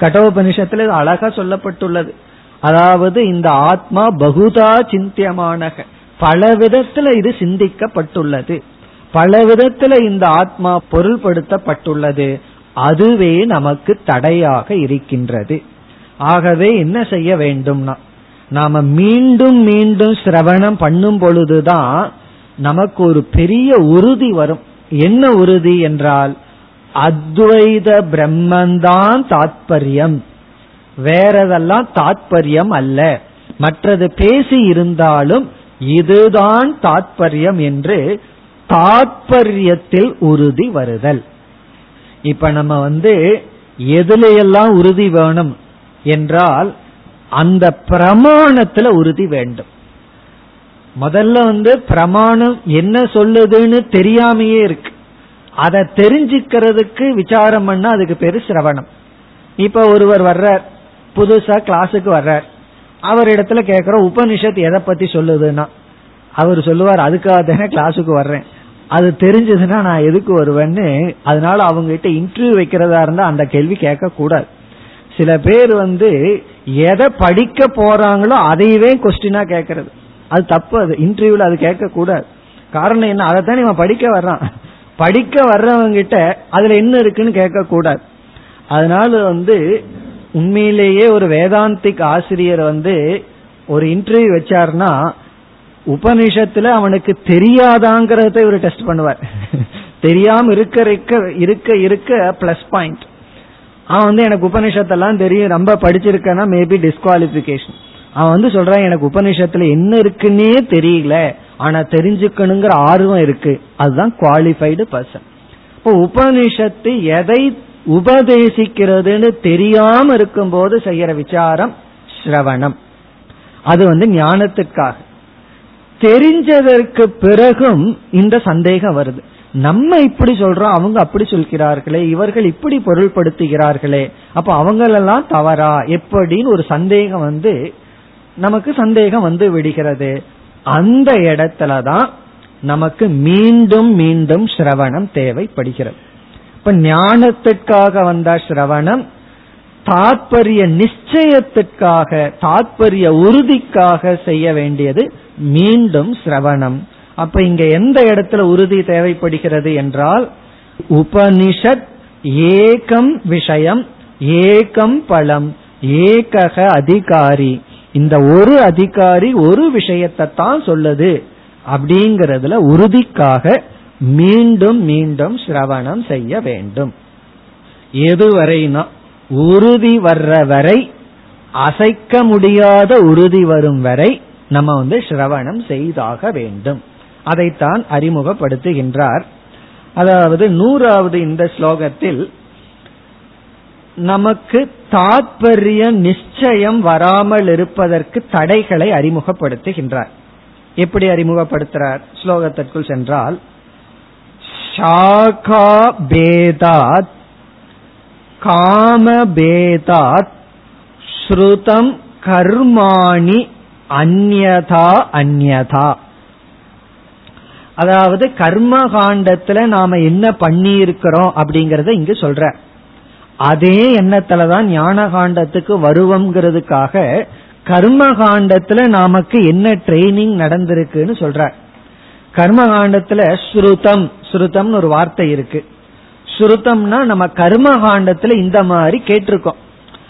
கட்டோபனிஷத்துல அழகா சொல்லப்பட்டுள்ளது. அதாவது இந்த ஆத்மா பகுதா சிந்தியமானக. பல விதத்துல இது சிந்திக்கப்பட்டுள்ளது. பல விதத்துல இந்த ஆத்மா பொருள்படுத்தப்பட்டுள்ளது. அதுவே நமக்கு தடையாக இருக்கின்றது. ஆகவே என்ன செய்ய வேண்டும்னா நாம மீண்டும் மீண்டும் சிரவணம் பண்ணும் பொழுதுதான் நமக்கு ஒரு பெரிய உறுதி வரும். என்ன உறுதி என்றால் அத்வைத பிரம்மந்தான் தாத்பரியம். வேறதெல்லாம் தாத்பரியம் அல்ல. மற்றது பேசி இருந்தாலும் இதுதான் தாத்பரியம் என்று தாற்பயத்தில் உறுதி வருதல். இப்ப நம்ம வந்து எதுலையெல்லாம் உறுதி வேணும் என்றால் அந்த பிரமாணத்துல உறுதி வேண்டும். முதல்ல வந்து பிரமாணம் என்ன சொல்லுதுன்னு தெரியாமையே இருக்கு. அதை தெரிஞ்சுக்கிறதுக்கு விசாரம் பண்ணா அதுக்கு பேரு சிரவணம். இப்ப ஒருவர் வர்றார் புதுசா கிளாஸுக்கு வர்றார். அவர் இடத்துல கேக்குற உபனிஷத் எதை பத்தி சொல்லுதுன்னா அவர் சொல்லுவார் அதுக்காக தானே கிளாஸுக்கு வர்றேன். அது தெரிஞ்சதுன்னா நான் எதுக்கு வருவேன்னு அதனால அவங்க கிட்ட இன்டர்வியூ வைக்கிறதா இருந்தா அந்த கேள்வி கேட்க கூடாது சில பேர் வந்து எதை படிக்க போறாங்களோ அதையவே கொஸ்டினா கேட்கறது. அது தப்பு அது. இன்டர்வியூல அது கேட்க கூடாது காரணம் என்ன? அதை தான் இவன் படிக்க வர்றான். படிக்க வர்றவங்க கிட்ட அதுல என்ன இருக்குன்னு கேட்க கூடாது அதனால வந்து உண்மையிலேயே ஒரு வேதாந்திக் ஆசிரியர் வந்து ஒரு இன்டர்வியூ வச்சாருன்னா உபனிஷத்துல அவனுக்கு தெரியாதாங்கிறத இவர் டெஸ்ட் பண்ணுவார். தெரியாம இருக்க இருக்க இருக்க இருக்க பிளஸ் பாயிண்ட் அவன் வந்து எனக்கு உபனிஷத்தெல்லாம் தெரியும் ரொம்ப படிச்சிருக்கேன்னா மேபி டிஸ்குவாலிபிகேஷன் அவன் வந்து சொல்றான் எனக்கு உபனிஷத்துல என்ன இருக்குன்னே தெரியல ஆனா தெரிஞ்சுக்கணுங்கிற ஆர்வம் இருக்கு. அதுதான் குவாலிஃபைடு பர்சன் இப்போ உபனிஷத்து எதை உபதேசிக்கிறதுன்னு தெரியாம இருக்கும் போது செய்யற விசாரம் ஸ்ரவணம். அது வந்து ஞானத்துக்காக. தெரிஞ்சதற்கு பிறகும் இந்த சந்தேகம் வருது. நம்ம இப்படி சொல்றோம் அவங்க அப்படி சொல்கிறார்களே இவர்கள் இப்படி பொருள்படுத்துகிறார்களே அப்ப அவங்களெல்லாம் தவறா? எப்படின்னு ஒரு சந்தேகம் வந்து நமக்கு சந்தேகம் வந்து விடுகிறது. அந்த இடத்துலதான் நமக்கு மீண்டும் மீண்டும் சிரவணம் தேவைப்படுகிறது. இப்ப ஞானத்திற்காக வந்த சிரவணம் தாத்பரிய நிச்சயத்திற்காக தாத்பரிய உறுதிக்காக செய்ய வேண்டியது மீண்டும் சிரவணம். அப்ப இங்க எந்த இடத்துல உறுதி தேவைப்படுகிறது என்றால் உபனிஷத் ஏகம் விஷயம் ஏகம் பலம் ஏகக அதிகாரி. இந்த ஒரு அதிகாரி ஒரு விஷயத்தை தான் சொல்லுது. அப்படிங்கறதுல உறுதிக்காக மீண்டும் மீண்டும் சிரவணம் செய்ய வேண்டும். எதுவரைனா உறுதி வர்ற வரை அசைக்க முடியாத உறுதி வரும் வரை நம்ம வந்து சிரவணம் செய்தாக வேண்டும். அதைத்தான் அறிமுகப்படுத்துகின்றார். அதாவது நூறாவது இந்த ஸ்லோகத்தில் நமக்கு தாத்பரிய நிச்சயம் வராமல் இருப்பதற்கு தடைகளை அறிமுகப்படுத்துகின்றார். எப்படி அறிமுகப்படுத்துறார்? ஸ்லோகத்திற்குள் சென்றால் ஷாகா பேதாத் காமபேதாத் ஸ்ருதம் கர்மாணி அந்யதா அந்யதா அதாவது கர்ம காண்டத்துல நாம என்ன பண்ணி இருக்கிறோம் அப்படிங்கறத இங்கு சொல்ற. அதே எண்ணத்துலதான் ஞான காண்டத்துக்கு வருவோங்கிறதுக்காக கர்ம காண்டத்துல நமக்கு என்ன ட்ரைனிங் நடந்திருக்குன்னு சொல்ற. கர்ம காண்டத்துல ஸ்ருதம் ஸ்ருதம்னு ஒரு வார்த்தை இருக்கு. ஸ்ருதம்னா நம்ம கர்ம காண்டத்துல இந்த மாதிரி கேட்டிருக்கோம்.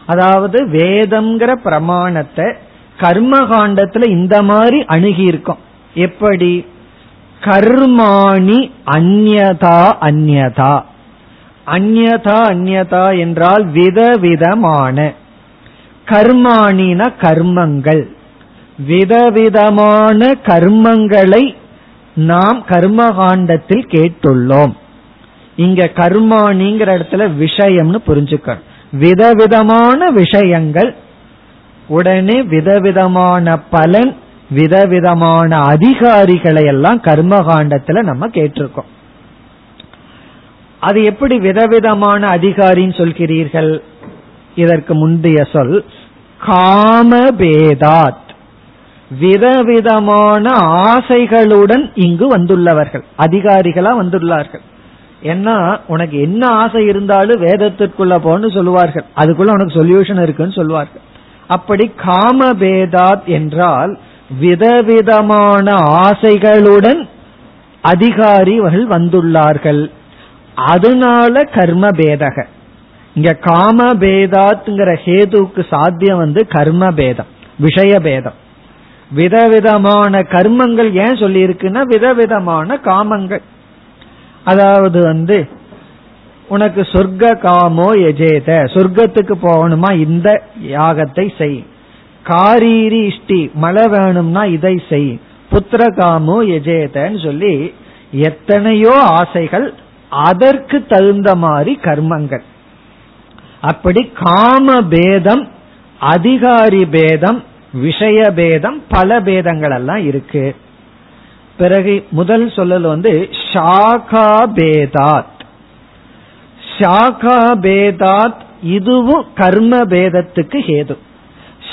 அதாவது வேதம்ங்கிற பிரமாணத்தை கர்ம காண்டத்துல இந்த மாதிரி அணுகி இருக்கோம். எப்படி? கர்மாணி அந்யதா அந்யதா அந்யதா அந்யதா என்றால் விதவிதமான கர்மாணின கர்மங்கள். விதவிதமான கர்மங்களை நாம் கர்மகாண்டத்தில் கேட்டுள்ளோம். இங்க கர்மாணிங்கிற இடத்துல விஷயம்னு புரிஞ்சுக்கணும். விதவிதமான விஷயங்கள் உடனே விதவிதமான பலன் விதவிதமான அதிகாரிகளை எல்லாம் கர்மகாண்டத்துல நம்ம கேட்டிருக்கோம். அது எப்படி விதவிதமான அதிகாரின்னு சொல்கிறீர்கள்? இதற்கு முந்தைய சொல் காமபேதாத் விதவிதமான ஆசைகளுடன் இங்கு வந்துள்ளவர்கள் அதிகாரிகளா வந்துள்ளார்கள். ஏன்னா உனக்கு என்ன ஆசை இருந்தாலும் வேதத்திற்குள்ள போன்னு சொல்லுவார்கள். அதுக்குள்ள உனக்கு சொல்யூஷன் இருக்குன்னு சொல்லுவார்கள். அப்படி காமபேதாத் என்றால் விதவிதமான ஆசைகளுடன் அதிகாரிகள் வந்துள்ளார்கள். அதனால கர்ம பேதக இங்க காம ஹேதுக்கு சாத்தியம் வந்து கர்ம பேதம் விஷய பேதம் விதவிதமான கர்மங்கள் ஏன் சொல்லி இருக்குன்னா விதவிதமான காமங்கள். அதாவது வந்து உனக்கு சொர்க்க காமோ எஜேத. சொர்க்கத்துக்கு போகணுமா? இந்த யாகத்தை செய். காரீரி இஷ்டி மழை வேணும்னா இதை செய். புத்திர காமோ எஜேதன்னு சொல்லி எத்தனையோ ஆசைகள் அதற்கு தகுந்த மாதிரி கர்மங்கள். அப்படி காம பேதம் அதிகாரி பேதம் விஷய பேதம் பல பேதங்கள் எல்லாம் இருக்கு. பிறகு முதல் சொல்லல் வந்து ஷாகா பேதாத். ஷாகா பேதாத் இதுவும் கர்ம பேதத்துக்கு ஹேது.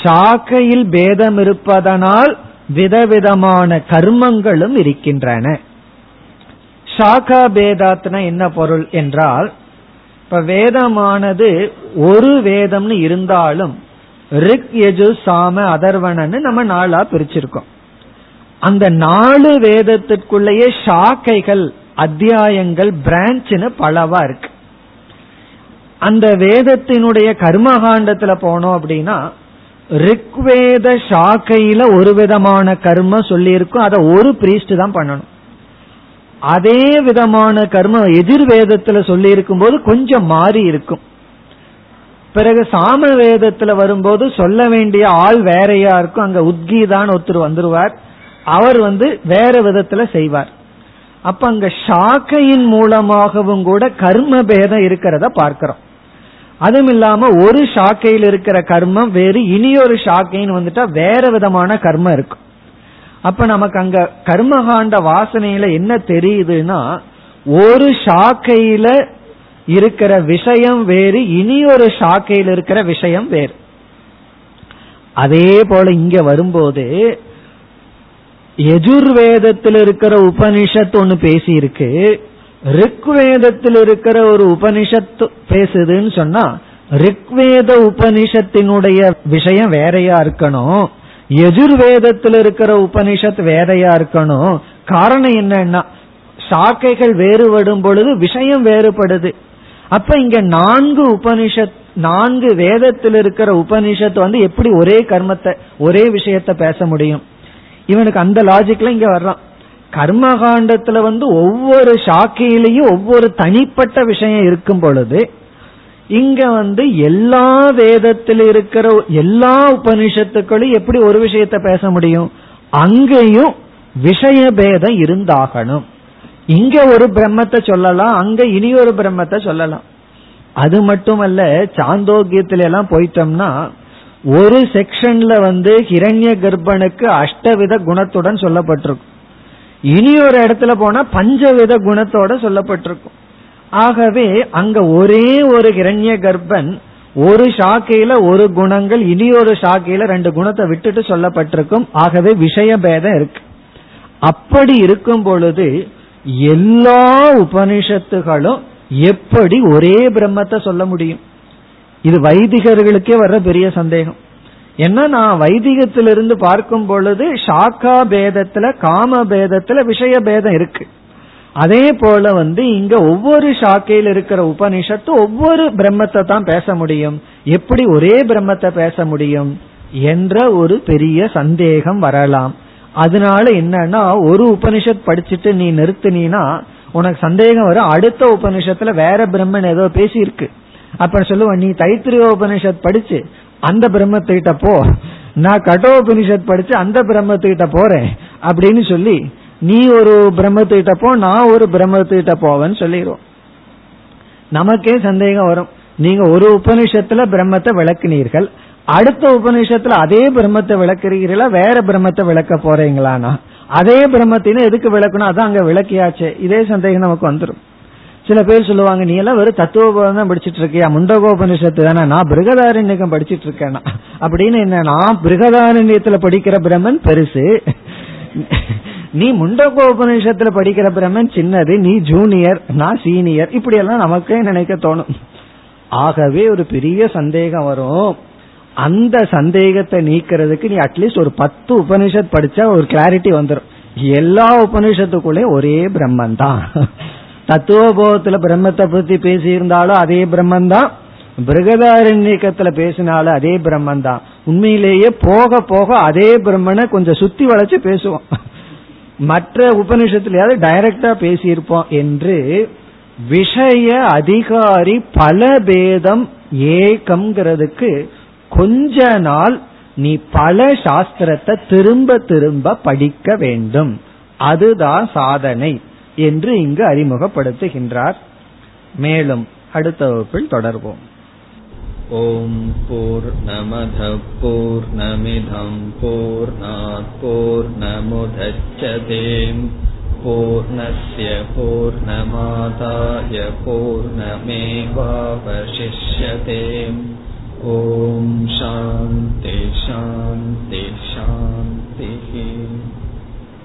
சாக்கையில் பேதம் இருப்பதனால் விதவிதமான கர்மங்களும் இருக்கின்றன. சாக்கா பேதாத்னா என்ன பொருள் என்றால் இப்ப வேதமானது ஒரு வேதம்னு இருந்தாலும் ரிக் யஜு சாம அதர்வனன்னு நம்ம நாளா பிரிச்சிருக்கோம். அந்த நாலு வேதத்திற்குள்ளேயே சாக்கைகள் அத்தியாயங்கள் பிரான்ச்னு பலவா இருக்கு. அந்த வேதத்தினுடைய கர்மகாண்டத்துல போனோம் அப்படின்னா ரிக்வேத சாக்கையில ஒரு விதமான கர்மம் சொல்லி இருக்கும் அதை ஒரு பிரீஸ்ட் தான் பண்ணணும். அதே விதமான கர்மம் எதிர்வேதத்துல சொல்லி இருக்கும் போது கொஞ்சம் மாறி இருக்கும். பிறகு சாம வேதத்துல வரும்போது சொல்ல வேண்டிய ஆள் வேறையா இருக்கும். அங்க உத்கீதான் ஒருத்தர் வந்துருவார். அவர் வந்து வேற விதத்துல செய்வார். அப்ப அங்க சாக்கையின் மூலமாகவும் கூட கர்ம பேதம் இருக்கிறத பார்க்கிறோம். அதுவும் இல்லாம ஒரு சாக்கையில் இருக்கிற கர்மம் வேறு இனியொரு சாக்கைன்னு வந்துட்டா வேற விதமான கர்மம் இருக்கும். அப்ப நமக்கு அங்க கர்மகாண்ட வாசனையில என்ன தெரியுதுன்னா ஒரு சாக்கையில இருக்கிற விஷயம் வேறு இனி ஒரு சாக்கையில் இருக்கிற விஷயம் வேறு. அதே போல இங்க வரும்போது எஜுர்வேதத்தில் இருக்கிற உபனிஷத் ஒன்னு பேசியிருக்கு. ரிக்வேதத்தில் இருக்கிற ஒரு உபனிஷத் பேசுதுன்னு சொன்னா ரிக்வேத உபனிஷத்தினுடைய விஷயம் வேறையா இருக்கணும். எஜுர்வேதத்தில் இருக்கிற உபனிஷத் வேறையா இருக்கணும். காரணம் என்னன்னா சாக்கைகள் வேறுபடும் பொழுது விஷயம் வேறுபடுது. அப்ப இங்க நான்கு உபனிஷத் நான்கு வேதத்தில் இருக்கிற உபனிஷத் வந்து எப்படி ஒரே கர்மத்தை ஒரே விஷயத்த பேச முடியும்? இவனுக்கு அந்த லாஜிக்ல இங்க வர்றான். கர்மகாண்டத்துல வந்து ஒவ்வொரு சாக்கையிலையும் ஒவ்வொரு தனிப்பட்ட விஷயம் இருக்கும் பொழுது இங்க வந்து எல்லா வேதத்தில் இருக்கிற எல்லா உபனிஷத்துக்களும் எப்படி ஒரு விஷயத்த பேச முடியும்? அங்கேயும் விஷய பேதம் இருந்தாகணும். இங்க ஒரு பிரம்மத்தை சொல்லலாம் அங்க இனி ஒரு பிரம்மத்தை சொல்லலாம். அது மட்டுமல்ல சாந்தோக்கியத்தில எல்லாம் போயிட்டோம்னா ஒரு செக்ஷன்ல வந்து ஹிரண்ய கர்ப்பனுக்கு அஷ்டவித குணத்துடன் சொல்லப்பட்டிருக்கும். இனி ஒரு இடத்துல போனா பஞ்சவித குணத்தோட சொல்லப்பட்டிருக்கும். ஆகவே அங்க ஒரே ஒரு ஹிரண்ய கர்ப்பன் ஒரு சாக்கையில ஒரு குணங்கள் இனி ஒரு சாக்கையில ரெண்டு குணத்தை விட்டுட்டு சொல்லப்பட்டிருக்கும். ஆகவே விஷய பேதம் இருக்கு. அப்படி இருக்கும் பொழுது எல்லா உபனிஷத்துகளும் எப்படி ஒரே பிரம்மத்தை சொல்ல முடியும்? இது வைதிகர்களுக்கே வர்ற பெரிய சந்தேகம். என்ன நான் வைதிகத்திலிருந்து பார்க்கும் பொழுது ஷாக்கா பேதத்துல காம பேதத்துல விஷய பேதம் இருக்கு. அதே போல வந்து இங்க ஒவ்வொரு ஷாக்கையில் இருக்கிற உபனிஷத்து ஒவ்வொரு பிரம்மத்தை தான் பேச முடியும். எப்படி ஒரே பிரம்மத்தை பேச முடியும் என்ற ஒரு பெரிய சந்தேகம் வரலாம். அதனால என்னன்னா ஒரு உபனிஷத் படிச்சுட்டு நீ நிறுத்தினா உனக்கு சந்தேகம் வரும். அடுத்த உபனிஷத்துல வேற பிரம்மன் ஏதோ பேசியிருக்கு. அப்ப சொல்லுவேன் நீ தைத்திரிய உபனிஷத் படிச்சு அந்த பிரம்மத்திட்ட போ. நான் கடோபனிஷத் படிச்சு அந்த பிரம்மத்துக்கிட்ட போறேன். அப்படின்னு சொல்லி நீ ஒரு பிரம்மத்துக்கிட்ட போ நான் ஒரு பிரம்மத்துக்கிட்ட போவேன்னு சொல்லிடுவோம் நமக்கே சந்தேகம் வரும். நீங்க ஒரு உபனிஷத்துல பிரம்மத்தை விளக்குனீர்கள். அடுத்த உபநிஷத்துல அதே பிரம்மத்தை விளக்குறீங்களா வேற பிரம்மத்தை விளக்க போறீங்களானா? அதே பிரம்மத்தின எதுக்கு விளக்கணும்? அதான் அங்க விளக்கியாச்சு. இதே சந்தேகம் நமக்கு வந்துடும் சில பேர் சொல்லுவாங்க நீ எல்லாம் வெறும் தத்துவபோதம் தான் படிச்சிட்டு இருக்கியா? முண்டகோபனிஷத்து தானே? நான் பிருகதாரண்யக்கம் படிச்சிட்டு இருக்கேனா? அப்படின்னு என்ன நான் பிருகதாரண்யத்துல படிக்கிற பிரம்மன் பெருசு. நீ முண்டகோபனிஷத்துல படிக்கிற பிரம்மன் சின்னது. நீ ஜூனியர் நான் சீனியர். இப்படி எல்லாம் நமக்கே நினைக்க தோணும். ஆகவே ஒரு பெரிய சந்தேகம் வரும். அந்த சந்தேகத்தை நீக்கிறதுக்கு நீ அட்லீஸ்ட் ஒரு பத்து உபனிஷத் படிச்சா ஒரு கிளாரிட்டி வந்துடும் எல்லா உபனிஷத்துக்குள்ளே ஒரே பிரம்மன் தான். தத்துவபோதத்துல பிரம்மத்தை பத்தி பேசியிருந்தாலும் அதே பிரம்மன் தான் பிரகதாரண்யக்கத்துல பேசினாலும் அதே பிரம்மன் தான் உண்மையிலேயே போக போக அதே பிரம்மனை கொஞ்சம் சுத்தி வளைச்சு பேசுவோம். மற்ற உபனிஷத்துலயாவது டைரக்டா பேசியிருப்போம் என்று விஷய அதிகாரி பல பேதம் ஏகம்ங்கிறதுக்கு கொஞ்ச நாள் நீ பல சாஸ்திரத்தை திரும்ப திரும்ப படிக்க வேண்டும். அதுதான் சாதனை. என்று இங்கு அறிமுகப்படுத்துகின்றார். மேலும் அடுத்த வகுப்பில் தொடர்வோம். ஓம் போர் நமத போர் நமிதம் போர் நாற்போர் நமுதச்சதேம் பூர்ணய பூர்ணமாதாய பூர்ணமேவாவசிஷ்யதேம். ஓம் சாந்தி சாந்தி சாந்திஹி.